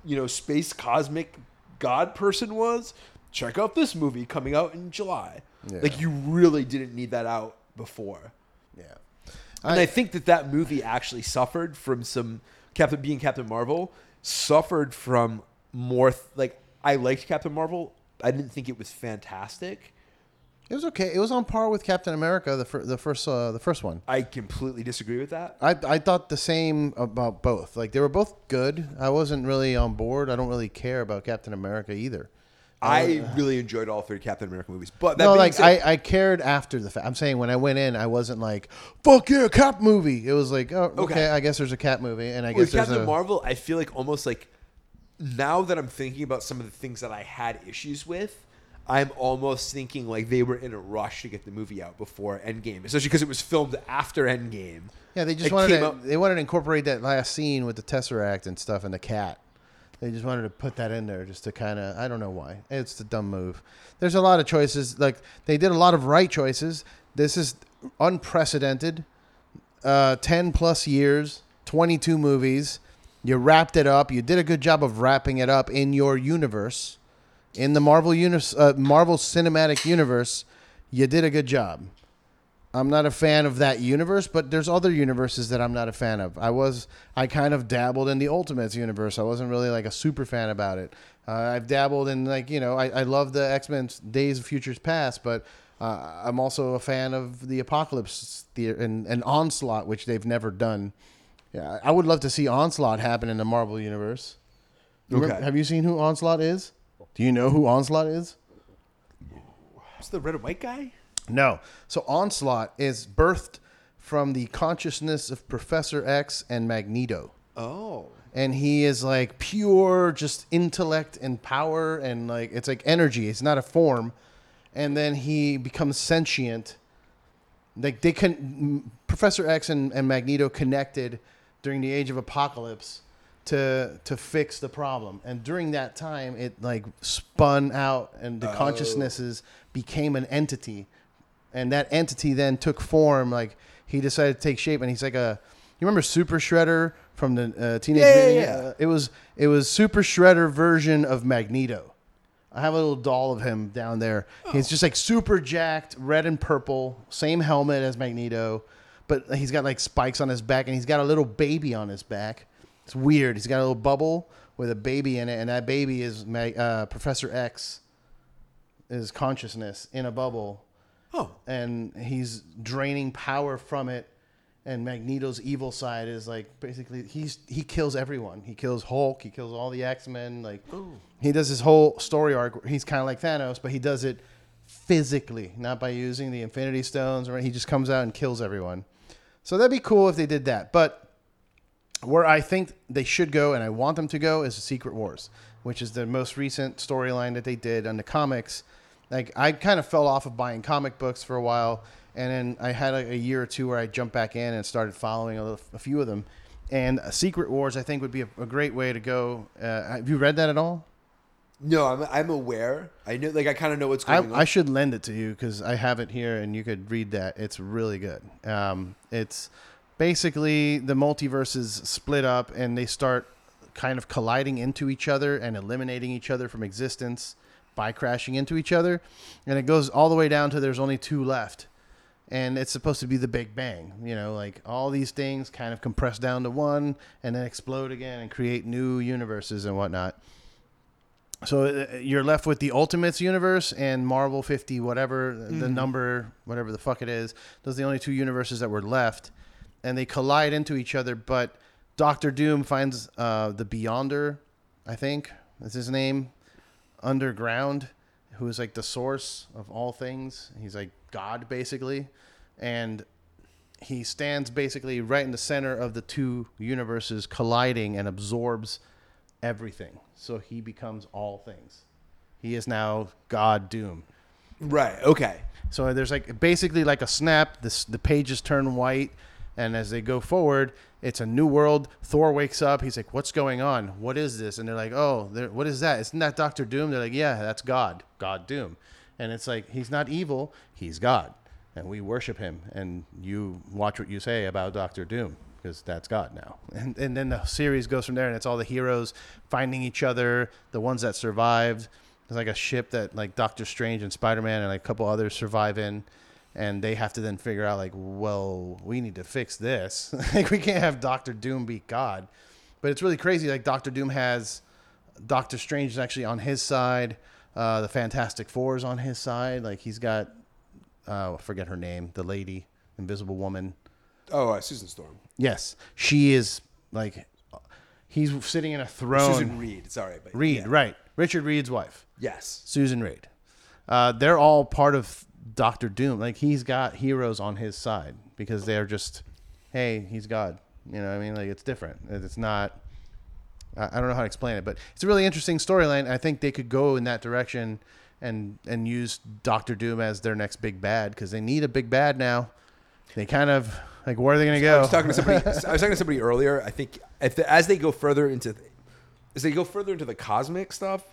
you know, space cosmic god person was? Check out this movie coming out in July. Yeah. Like, you really didn't need that out before. yeah. And I, think that that movie actually suffered from some Captain being Captain Marvel suffered from more th- like I liked Captain Marvel. I didn't think it was fantastic. It was okay. It was on par with Captain America, the fir- the first uh, the first one. I completely disagree with that. I I thought the same about both. Like they were both good. I wasn't really on board. I don't really care about Captain America either. I really enjoyed all three Captain America movies. But that no, like said, I, I cared after the fact. I'm saying when I went in, I wasn't like fuck yeah, Cap movie. It was like oh okay, Okay. I guess there's a Cap movie, and I guess with there's Captain a Marvel, I feel like almost like now that I'm thinking about some of the things that I had issues with, I'm almost thinking like they were in a rush to get the movie out before Endgame, especially because it was filmed after Endgame. yeah. They just It wanted to, out- they wanted to incorporate that last scene with the Tesseract and stuff and the cat. They just wanted to put that in there just to kind of I don't know why. It's a dumb move. There's a lot of choices. Like they did a lot of right choices. This is unprecedented. Uh, Ten plus years, 22 movies. You wrapped it up. You did a good job of wrapping it up in your universe, in the Marvel uni- uh, Marvel Cinematic Universe. You did a good job. I'm not a fan of that universe, but there's other universes that I'm not a fan of. I was I kind of dabbled in the Ultimates universe. I wasn't really like a super fan about it. Uh, I've dabbled in like you know I, I love the X Men Days of Futures Past, but uh, I'm also a fan of the Apocalypse theater and, and Onslaught, which they've never done. Yeah, I would love to see Onslaught happen in the Marvel universe. You remember- Okay. have you seen who Onslaught is? Do you know who Onslaught is? What's the red and white guy? No. So Onslaught is birthed from the consciousness of Professor X and Magneto. Oh. And he is like pure just intellect and power and like it's like energy. It's not a form. And then he becomes sentient. Like they can Professor X and, and Magneto connected during the age of apocalypse to to fix the problem. And during that time it like spun out and the Oh. consciousnesses became an entity and that entity then took form. Like he decided to take shape, and he's like a. You remember Super Shredder from the uh, Teenage Yeah, yeah, Mutant? yeah. Uh, it was it was Super Shredder version of Magneto. I have a little doll of him down there. He's just like super jacked, red and purple, same helmet as Magneto, but he's got like spikes on his back, and he's got a little baby on his back. It's weird. He's got a little bubble with a baby in it, and that baby is uh, Professor X. Is consciousness in a bubble, Oh. and he's draining power from it. And Magneto's evil side is like basically he's he kills everyone. He kills Hulk. He kills all the X Men. Like he does his whole story arc. He's kind of like Thanos, but he does it physically, not by using the Infinity Stones. Or he just comes out and kills everyone. So that'd be cool if they did that. But where I think they should go, and I want them to go, is Secret Wars, which is the most recent storyline that they did on the comics. Like I kind of fell off of buying comic books for a while, and then I had a, a year or two where I jumped back in and started following a, a few of them. And Secret Wars, I think, would be a, a great way to go. Uh, have you read that at all? No, I'm, I'm aware. I know, like, I kind of know what's I, going on. I should lend it to you because I have it here and you could read that. It's really good. Um, it's basically the multiverses split up and they start kind of colliding into each other and eliminating each other from existence by crashing into each other. And it goes all the way down to there's only two left. And it's supposed to be the Big Bang, you know, like all these things kind of compress down to one and then explode again and create new universes and whatnot. So uh, you're left with the Ultimates universe and Marvel 50, whatever the number, whatever the fuck it is. Those are the only two universes that were left, and they collide into each other. But Doctor Doom finds uh, the Beyonder, I think is his name, underground, who is like the source of all things. He's like God basically, and he stands basically right in the center of the two universes colliding and absorbs everything. So he becomes all things. He is now God Doom. right. Okay. So there's like basically like a snap. This the pages turn white, and as they go forward, it's a new world. Thor wakes up. He's like, "What's going on? What is this?" And they're like, "Oh, what is that? Isn't that Doctor Doom?" They're like, "Yeah, that's God, God Doom." And it's like he's not evil. He's God, and we worship him. And you watch what you say about Doctor Doom because that's God now. And and then the series goes from there, and it's all the heroes finding each other, the ones that survived. There's like a ship that like Doctor Strange and Spider Man and like a couple others survive in, and they have to then figure out like, well, we need to fix this. like we can't have Doctor Doom be God. But it's really crazy. Like Doctor Doom has Doctor Strange is actually on his side. Uh, the Fantastic Four is on his side. Like he's got, uh, I forget her name, the lady, Invisible Woman. Oh, uh, Susan Storm. Yes, she is like, he's sitting in a throne. Susan Reed. Sorry, but Reed, yeah. right? Richard Reed's wife. Yes. Susan Reed. Uh, they're all part of Doctor Doom. Like he's got heroes on his side because they're just, hey, he's God. You know, what I mean, like it's different. It's not. I I don't know how to explain it, but it's a really interesting storyline. I think they could go in that direction and and use Doctor Doom as their next big bad because they need a big bad now. They kind of like where are they going to I go? was talking to somebody. I was talking to somebody earlier. I think if the, as they go further into, as they go further into the cosmic stuff,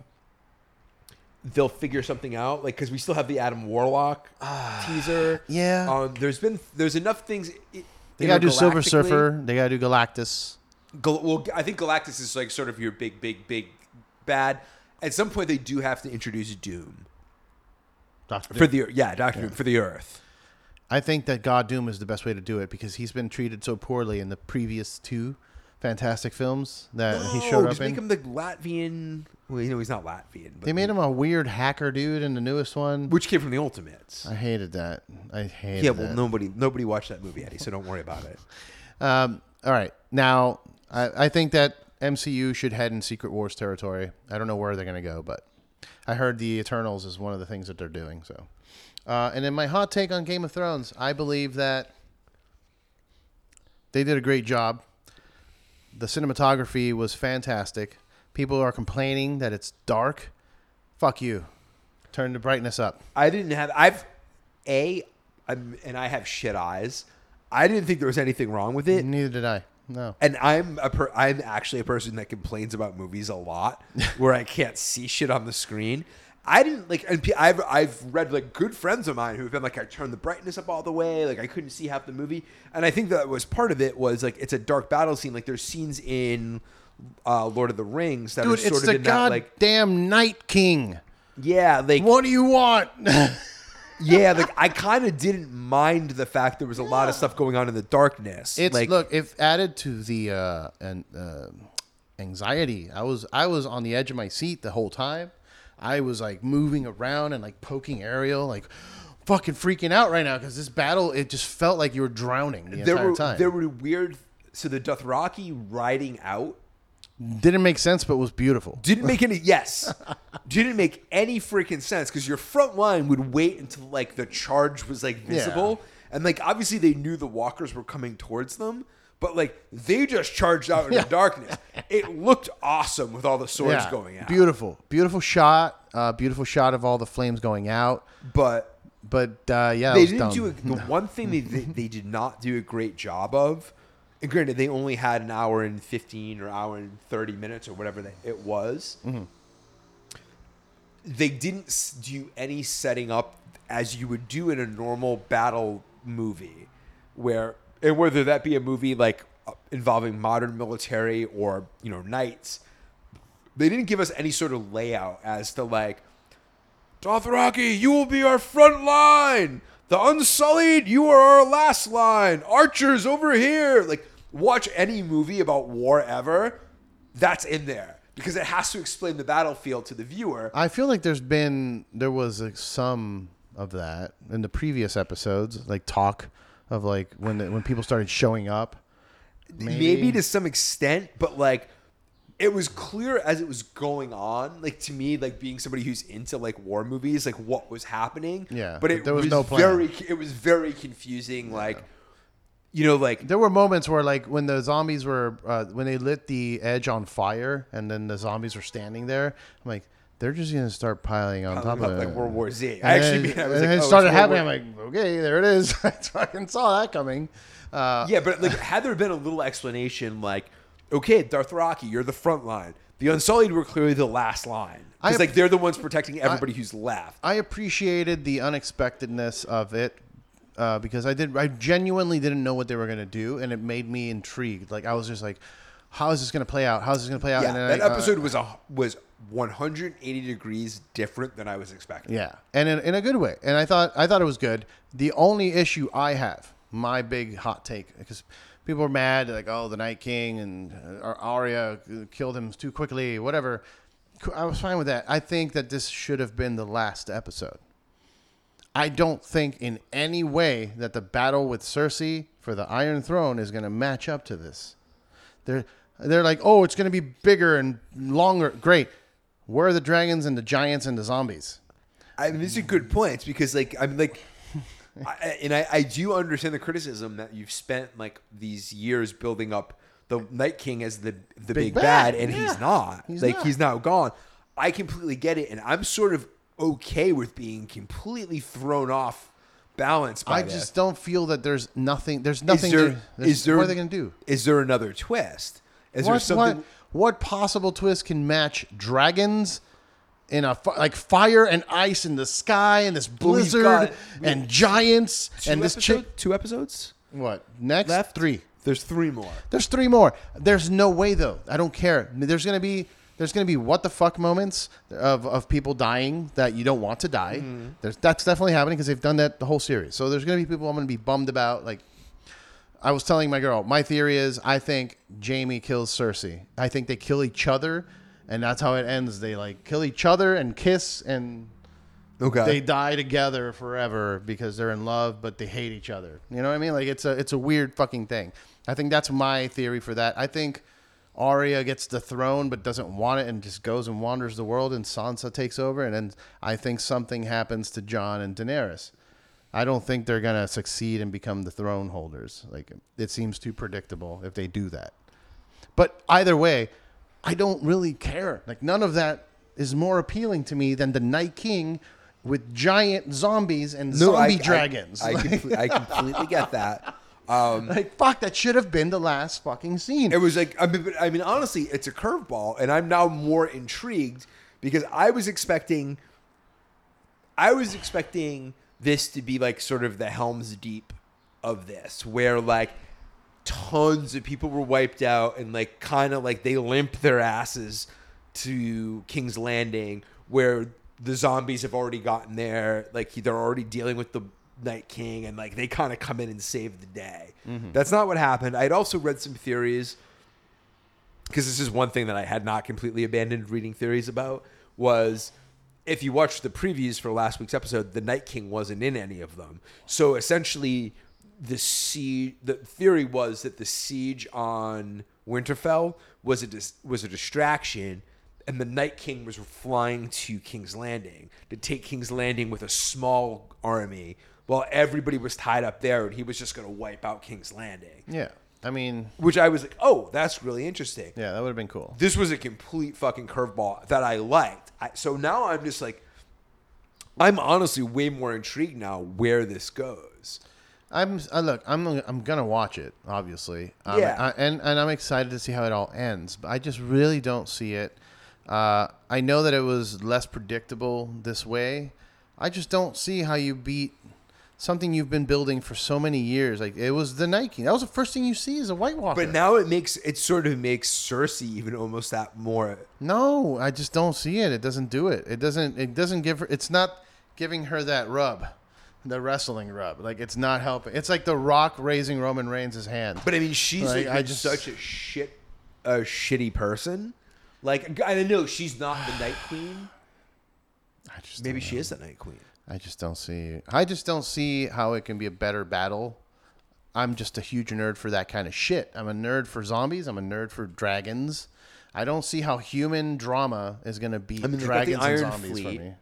they'll figure something out. Like because we still have the Adam Warlock teaser. Ah, yeah. Um, there's been there's enough things. they got to do Silver Surfer. They got to do Galactus. Gal- well, I think Galactus is like sort of your big, big, big bad. At some point, they do have to introduce Doom Doctor for the yeah, Doctor Doom for the Earth. I think that God Doom is the best way to do it because he's been treated so poorly in the previous two fantastic films that he showed No, up just make him the Latvian. Well, you know he's not Latvian, but They made him a weird hacker dude in the newest one. which came from the Ultimates. I hated that. I hated yeah, well, that. nobody nobody watched that movie, Eddie, so don't worry about it. Um, all right. Now, I, I think that MCU should head in Secret Wars territory. I don't know where they're going to go, but I heard the Eternals is one of the things that they're doing. So, uh, and then my hot take on Game of Thrones, I believe that they did a great job. The cinematography was fantastic. People are complaining that it's dark. Fuck you. Turn the brightness up. I didn't have. I've a, I'm, and I have shit eyes. I didn't think there was anything wrong with it. Neither did I. No. And I'm a per, I'm actually a person that complains about movies a lot, where I can't see shit on the screen. I didn't like, and I've I've read like good friends of mine who have been like, I turned the brightness up all the way, like I couldn't see half the movie, and I think that was part of it was like it's a dark battle scene. Like there's scenes in uh, Lord of the Rings that Dude, are sort it's of the in that like goddamn Night King. yeah, like What do you want? yeah, like I kind of didn't mind the fact there was a lot of stuff going on in the darkness. It's like, look if added to the uh, and uh, anxiety. I was I was on the edge of my seat the whole time. I was like moving around and like poking Ariel, like fucking freaking out right now because this battle it just felt like you were drowning the there entire were time. there were weird. So the Dothraki riding out Didn't make sense, but was beautiful. didn't make any. Yes, didn't make any freaking sense because your front line would wait until like the charge was like visible, and like obviously they knew the walkers were coming towards them. But like they just charged out in Yeah. the darkness. It looked awesome with all the swords going out. Beautiful, beautiful shot. Uh, beautiful shot of all the flames going out. But But uh, yeah, they was didn't dumb. do a, the one thing they, they they did not do a great job of. And granted, they only had an hour and fifteen or hour and thirty minutes or whatever that it was. Mm-hmm. They didn't do any setting up as you would do in a normal battle movie, where and whether that be a movie like uh, involving modern military or you know knights, they didn't give us any sort of layout as to like Dothraki, you will be our front line. The Unsullied, you are our last line. Archers over here. Like, watch any movie about war ever. That's in there because it has to explain the battlefield to the viewer. I feel like there's been there was like some of that in the previous episodes, like talk of like when the, when people started showing up. Maybe. to some extent, but like, it was clear as it was going on. Like to me, like being somebody who's into like war movies, like what was happening. Yeah, but but it there was was no plan. very. It was very confusing. Like, you know, like There were moments where like when the zombies were uh, when they lit the edge on fire and then the zombies were standing there. I'm like, they're just gonna start piling on top of it. like World War Z. I And actually, mean, I was and like, then oh, it started happening. I'm like, okay, there it is. I fucking saw that coming. Uh, Yeah, but like, had there been a little explanation, like, okay, Dothraki, you're the front line. The Unsullied were clearly the last line I- because like they're the ones protecting everybody who's left. I appreciated the unexpectedness of it uh, because I did. I genuinely didn't know what they were gonna do, and it made me intrigued. Like I was just like, "How is this gonna play out? How is this gonna play out?" Yeah, and that I, uh, episode was a was 180 degrees different than I was expecting. yeah, and in, in a good way. And I thought I thought it was good. The only issue I have, my big hot take, because people are mad, like, "Oh, the Night King and uh, Arya killed him too quickly," whatever. I was fine with that. I think that this should have been the last episode. I don't think in any way that the battle with Cersei for the Iron Throne is going to match up to this. They're they're like, oh, it's going to be bigger and longer. Great. Where are the dragons and the giants and the zombies? I mean, these are good points because, like, I'm like, I, and I, I do understand the criticism that you've spent like these years building up the Night King as the the big, bad, bad, and yeah. he's not. He's like, not. he's now gone. I completely get it, and I'm sort of okay with being completely thrown off balance by I just don't feel that there's nothing. There's nothing. is there, there's- is there what are they going to do? Is there another twist? Is there something? what, what possible twist can match dragons in a like fire and ice in the sky and this Well, blizzard got- and giants and this episode- chick? two episodes What next? left. three. There's three more. There's three more. There's no way though. I don't care. There's gonna be There's going to be what the fuck moments of, of people dying that you don't want to die. Mm-hmm. There's that's definitely happening because they've done that the whole series. So there's going to be people I'm going to be bummed about. Like I was telling my girl, my theory is I think Jaime kills Cersei. I think they kill each other, and that's how it ends. They like kill each other and kiss, and Okay. they die together forever because they're in love, but they hate each other. You know what I mean? Like it's a it's a weird fucking thing. I think that's my theory for that. I think Arya gets the throne but doesn't want it and just goes and wanders the world, and Sansa takes over, and then I think something happens to Jon and Daenerys. I don't think they're gonna succeed and become the throne holders. Like it seems too predictable if they do that. But either way, I don't really care. Like none of that is more appealing to me than the Night King with giant zombies and zombie dragons. I, I, like, I completely get that. Um, like, fuck, that should have been the last fucking scene. it was like I mean, I mean, honestly, it's a curveball, and I'm now more intrigued because I was expecting, I was expecting this to be like sort of the Helm's Deep of this, where like tons of people were wiped out and like kind of like they limp their asses to King's Landing, where the zombies have already gotten there, like they're already dealing with the Night King, and like they kind of come in and save the day. Mm-hmm. That's not what happened. I'd also read some theories because this is one thing that I had not completely abandoned reading theories about was if you watch the previews for last week's episode, the Night King wasn't in any of them. So essentially, the siege. The theory was that the siege on Winterfell was a dis, was a distraction, and the Night King was flying to King's Landing to take King's Landing with a small army, while everybody was tied up there, and he was just going to wipe out King's Landing. yeah, I mean, Which I was like, oh, that's really interesting yeah, that would have been cool. this was a complete fucking curveball that I liked. I, so now I'm just like, I'm honestly way more intrigued now where this goes. I'm I look. I'm I'm gonna watch it. Obviously. Um, Yeah. I, and and I'm excited to see how it all ends. But I just really don't see it. Uh, I know that it was less predictable this way. I just don't see how you beat something you've been building for so many years. Like it was the Nike. That was the first thing you see is a White Walker. But now it makes it sort of makes Cersei even almost that more. No, I just don't see it. It doesn't do it. It doesn't. It doesn't give her. It's not giving her that rub, the wrestling rub. Like it's not helping. It's like the Rock raising Roman Reigns' hand. But I mean, she's Like, like, I I just- just such a shit, a shitty person. Like I know she's not the Night Queen. I just Maybe she is the Night Queen. I just don't see. I just don't see how it can be a better battle. I'm just a huge nerd for that kind of shit. I'm a nerd for zombies. I'm a nerd for dragons. I don't see how human drama is going to beat I mean, they've got the dragons and zombies Fleet. for me.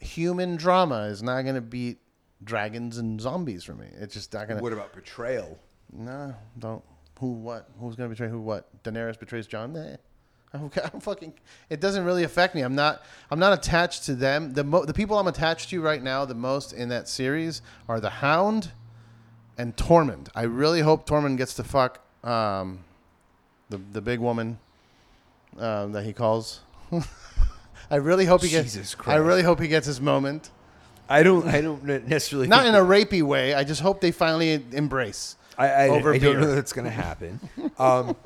Human drama is not going to beat dragons and zombies for me. It's just not going to. What about betrayal? No, don't. Who? What? Who's gonna betray who? What? Daenerys betrays Jon? I'm, fucking. It doesn't really affect me. I'm not. I'm not attached to them. The mo- the people I'm attached to right now the most in that series are the Hound and Tormund. I really hope Tormund gets to fuck um, the the big woman um, that he calls. I really hope he gets. Jesus Christ. I really hope he gets his moment. I don't. I don't necessarily. Not in a rapey way. I just hope they finally embrace. I, I, over I don't know that's going to happen. Um,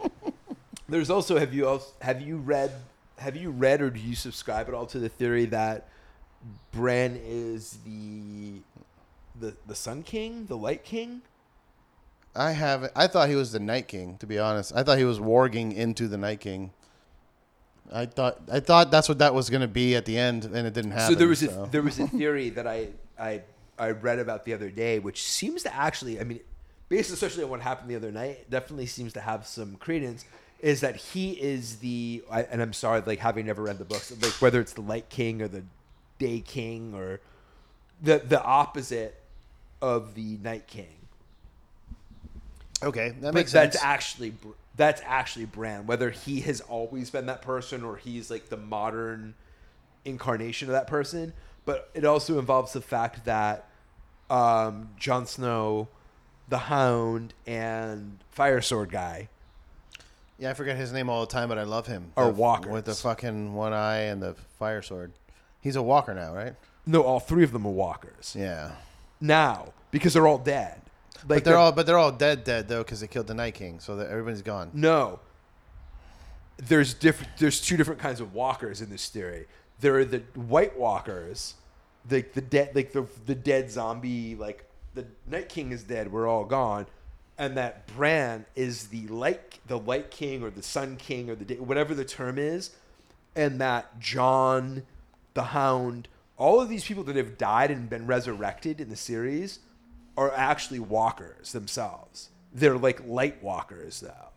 there's also have you else have you read have you read or do you subscribe at all to the theory that Bran is the the the Sun King, the Light King? I haven't. I thought he was the Night King. To be honest, I thought he was warging into the Night King. I thought. I thought that's what that was going to be at the end, and it didn't happen. so there was so. a there was a theory that I I I read about the other day, which seems to actually I mean, based especially on what happened the other night, definitely seems to have some credence. Is that he is the I, and I'm sorry, like having never read the books, like whether it's the Light King or the Day King or the the opposite of the Night King. okay, that makes that's sense. actually that's actually Bran. Whether he has always been that person or he's like the modern incarnation of that person, but it also involves the fact that um, Jon Snow, the Hound, and Fire Sword guy yeah, I forget his name all the time, but I love him. Are The- walkers. with the fucking one eye and the fire sword. He's a walker now, right? No, all three of them are walkers Yeah, now because they're all dead. Like but they're all but they're all dead, dead though, because they killed the Night King, so that everybody's gone. no. there's different. There's two different kinds of walkers in this theory. There are the White Walkers, the the dead, like the the dead zombie, like the Night King is dead. We're all gone, and that Bran is the light, the Light King or the Sun King or the whatever the term is, and that Jon, the Hound, all of these people that have died and been resurrected in the series are actually walkers themselves. They're like light walkers, though.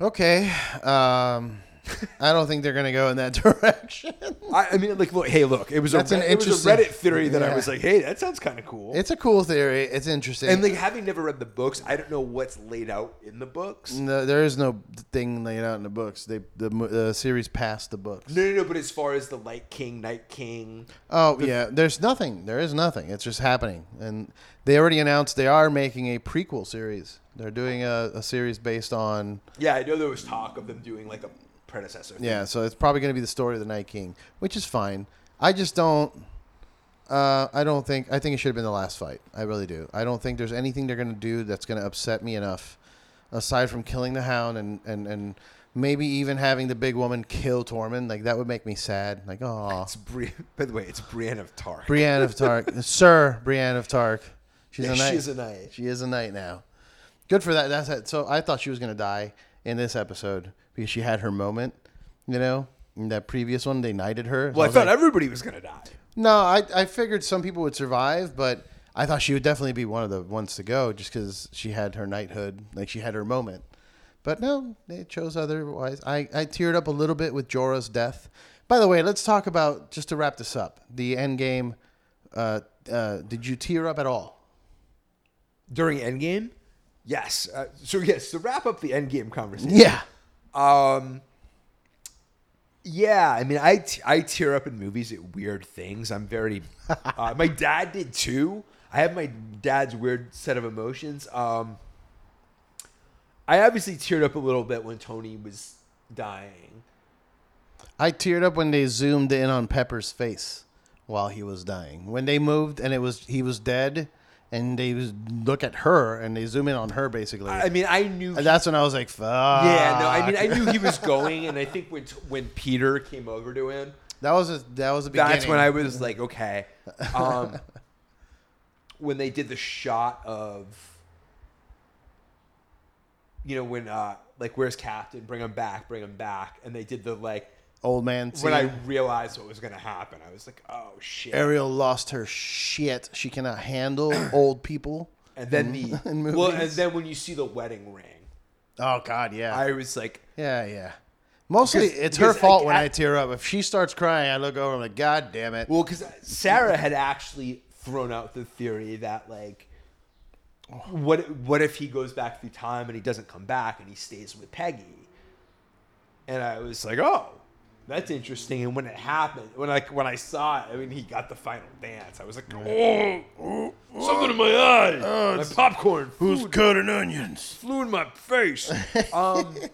Okay. Um, I don't think they're gonna go in that direction. I, I mean, like, look, hey, look, it was, a, an it was a interesting- Reddit theory that I Yeah. was like, hey, that sounds kind of cool. It's a cool theory. It's interesting. and like, having never read the books, I don't know what's laid out in the books. no, there is no thing laid out in the books. They the, mo- the series passed the books. No, no, no. But as far as the Light King, Night King, Oh yeah, there's nothing. There is nothing. It's just happening, and they already announced they are making a prequel series. They're doing a, a series based on yeah, I know there was talk of them doing like a predecessor. thing. yeah. So it's probably going to be the story of the Night King, which is fine. I just don't. Uh, I don't think. I think it should have been the last fight. I really do. I don't think there's anything they're going to do that's going to upset me enough, aside from killing the Hound and and and maybe even having the big woman kill Tormund. Like that would make me sad. Like oh, It's Bri- By the way, it's Brienne of Tarth. Brienne of Tarth, Sir Brienne of Tarth. She's Yeah, a knight. She's a knight. She is a knight now. Good for that. That's it. So I thought she was gonna die in this episode because she had her moment. You know, in that previous one they knighted her. So Well, I was thought like, everybody was gonna die. no, I I figured some people would survive, but I thought she would definitely be one of the ones to go just because she had her knighthood, like she had her moment. But no, they chose otherwise. I, I teared up a little bit with Jorah's death. By the way, let's talk about just to wrap this up. The end game. Uh, uh, did you tear up at all? During Endgame, yes. Uh, so yes, to wrap up the Endgame conversation. Yeah. Um. Yeah, I mean, I, I tear up in movies at weird things. I'm very. Uh, my dad did too. I have my dad's weird set of emotions. Um. I obviously teared up a little bit when Tony was dying. I teared up when they zoomed in on Pepper's face while he was dying. When they moved and it was he was dead, and they look at her and they zoom in on her basically. I mean, I knew. and that's when I was like, "Fuck." yeah, no, I mean, I knew he was going, and I think when when Peter came over to him, that was a, that was a beginning. That's when I was like, okay. Um, when they did the shot of, you know, when uh, like where's Captain? Bring him back, bring him back, and they did the like. Old man. When I realized what was gonna happen, I was like, oh shit. Ariel lost her shit. She cannot handle old people. and then the in well, and then when you see the wedding ring, Oh God, yeah, I was like, yeah, yeah. Mostly, Because- it's her fault I- when I- I tear up. If she starts crying, I look over. and I'm like, God damn it. Well, because Sarah had actually thrown out the theory that like, what what if he goes back through time and he doesn't come back and he stays with Peggy? And I was like, oh, that's interesting. And when it happened, when I when I saw it, I mean, he got the final dance. I was like, oh, oh, something in my eye, my popcorn, Who's cutting onions? flew in my face. Um,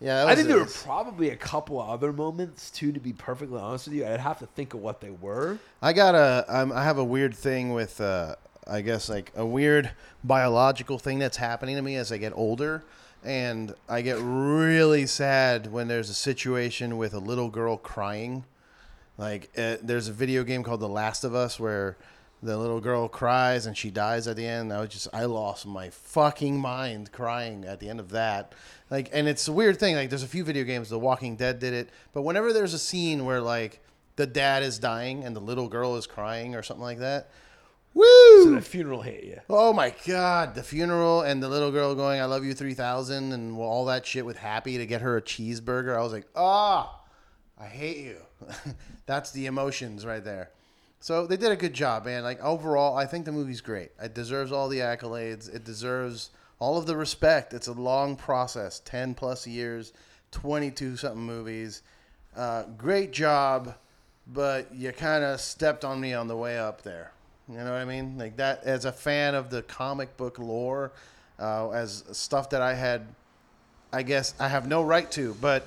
Yeah, I think there were probably a couple other moments too. To be perfectly honest with you, I'd have to think of what they were. I got a. Um, I have a weird thing with. Uh, I guess like a weird biological thing that's happening to me as I get older, and I get really sad when there's a situation with a little girl crying. Like uh, there's a video game called The Last of Us where the little girl cries and she dies at the end. I was just I lost my fucking mind crying at the end of that. Like and it's a weird thing. Like there's a few video games, The Walking Dead did it, but whenever there's a scene where like the dad is dying and the little girl is crying or something like that, woo! So the funeral hit you. Oh my god, the funeral and the little girl going, "I love you 3000" and all that shit with Happy to get her a cheeseburger. I was like, "Ah, I hate you." That's the emotions right there. So they did a good job, man. Like overall, I think the movie's great. It deserves all the accolades. It deserves all of the respect. It's a long process, 10 plus years, 22 something movies. Uh, great job, but you kind of stepped on me on the way up there. You know what I mean? Like that, as a fan of the comic book lore, uh, as stuff that I had, I guess I have no right to, but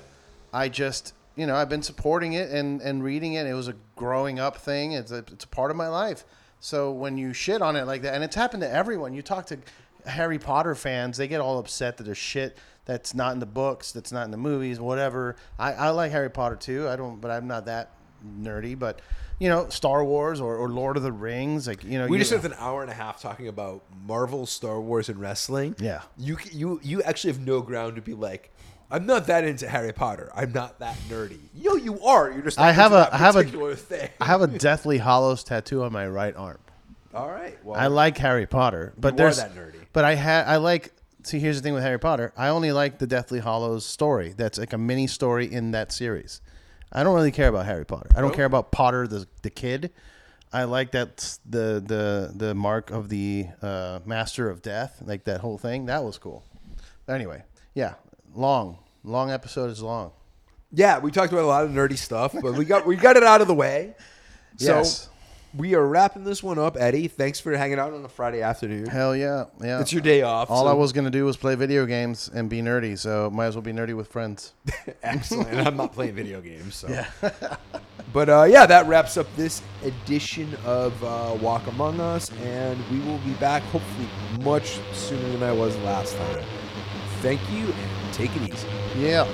I just, you know, I've been supporting it and, and reading it. It was a growing up thing. It's a, it's a part of my life. So when you shit on it like that, and it's happened to everyone, you talk to Harry Potter fans, they get all upset that there's shit that's not in the books, that's not in the movies, whatever. I, I like Harry Potter too. I don't, but I'm not that nerdy. But you know, Star Wars or, or Lord of the Rings, like you know, We you, just spent an hour and a half talking about Marvel, Star Wars, and wrestling. Yeah. you you you actually have no ground to be like. I'm not that into Harry Potter. I'm not that nerdy. Yo, you are. You're just. I have a- have a- thing. I have a Deathly Hallows tattoo on my right arm. All right. Well, I like Harry Potter, but there's that nerdy. But I had I like. See, here's the thing with Harry Potter. I only like the Deathly Hallows story. That's like a mini story in that series. I don't really care about Harry Potter. I don't Nope. care about Potter the the kid. I like that the the the mark of the uh, Master of Death, like that whole thing. That was cool. Anyway, yeah, long long episode is long. yeah, we talked about a lot of nerdy stuff, but we got we got it out of the way. So Yes. We are wrapping this one up, Eddie. Thanks for hanging out on a Friday afternoon. Hell yeah, yeah. It's your day off. All so- I was gonna do was play video games and be nerdy, so might as well be nerdy with friends. Excellent. I'm not playing video games, so. but uh, yeah, that wraps up this edition of uh, Walk Among Us, and we will be back hopefully much sooner than I was last time. Thank you, and take it easy. Yeah.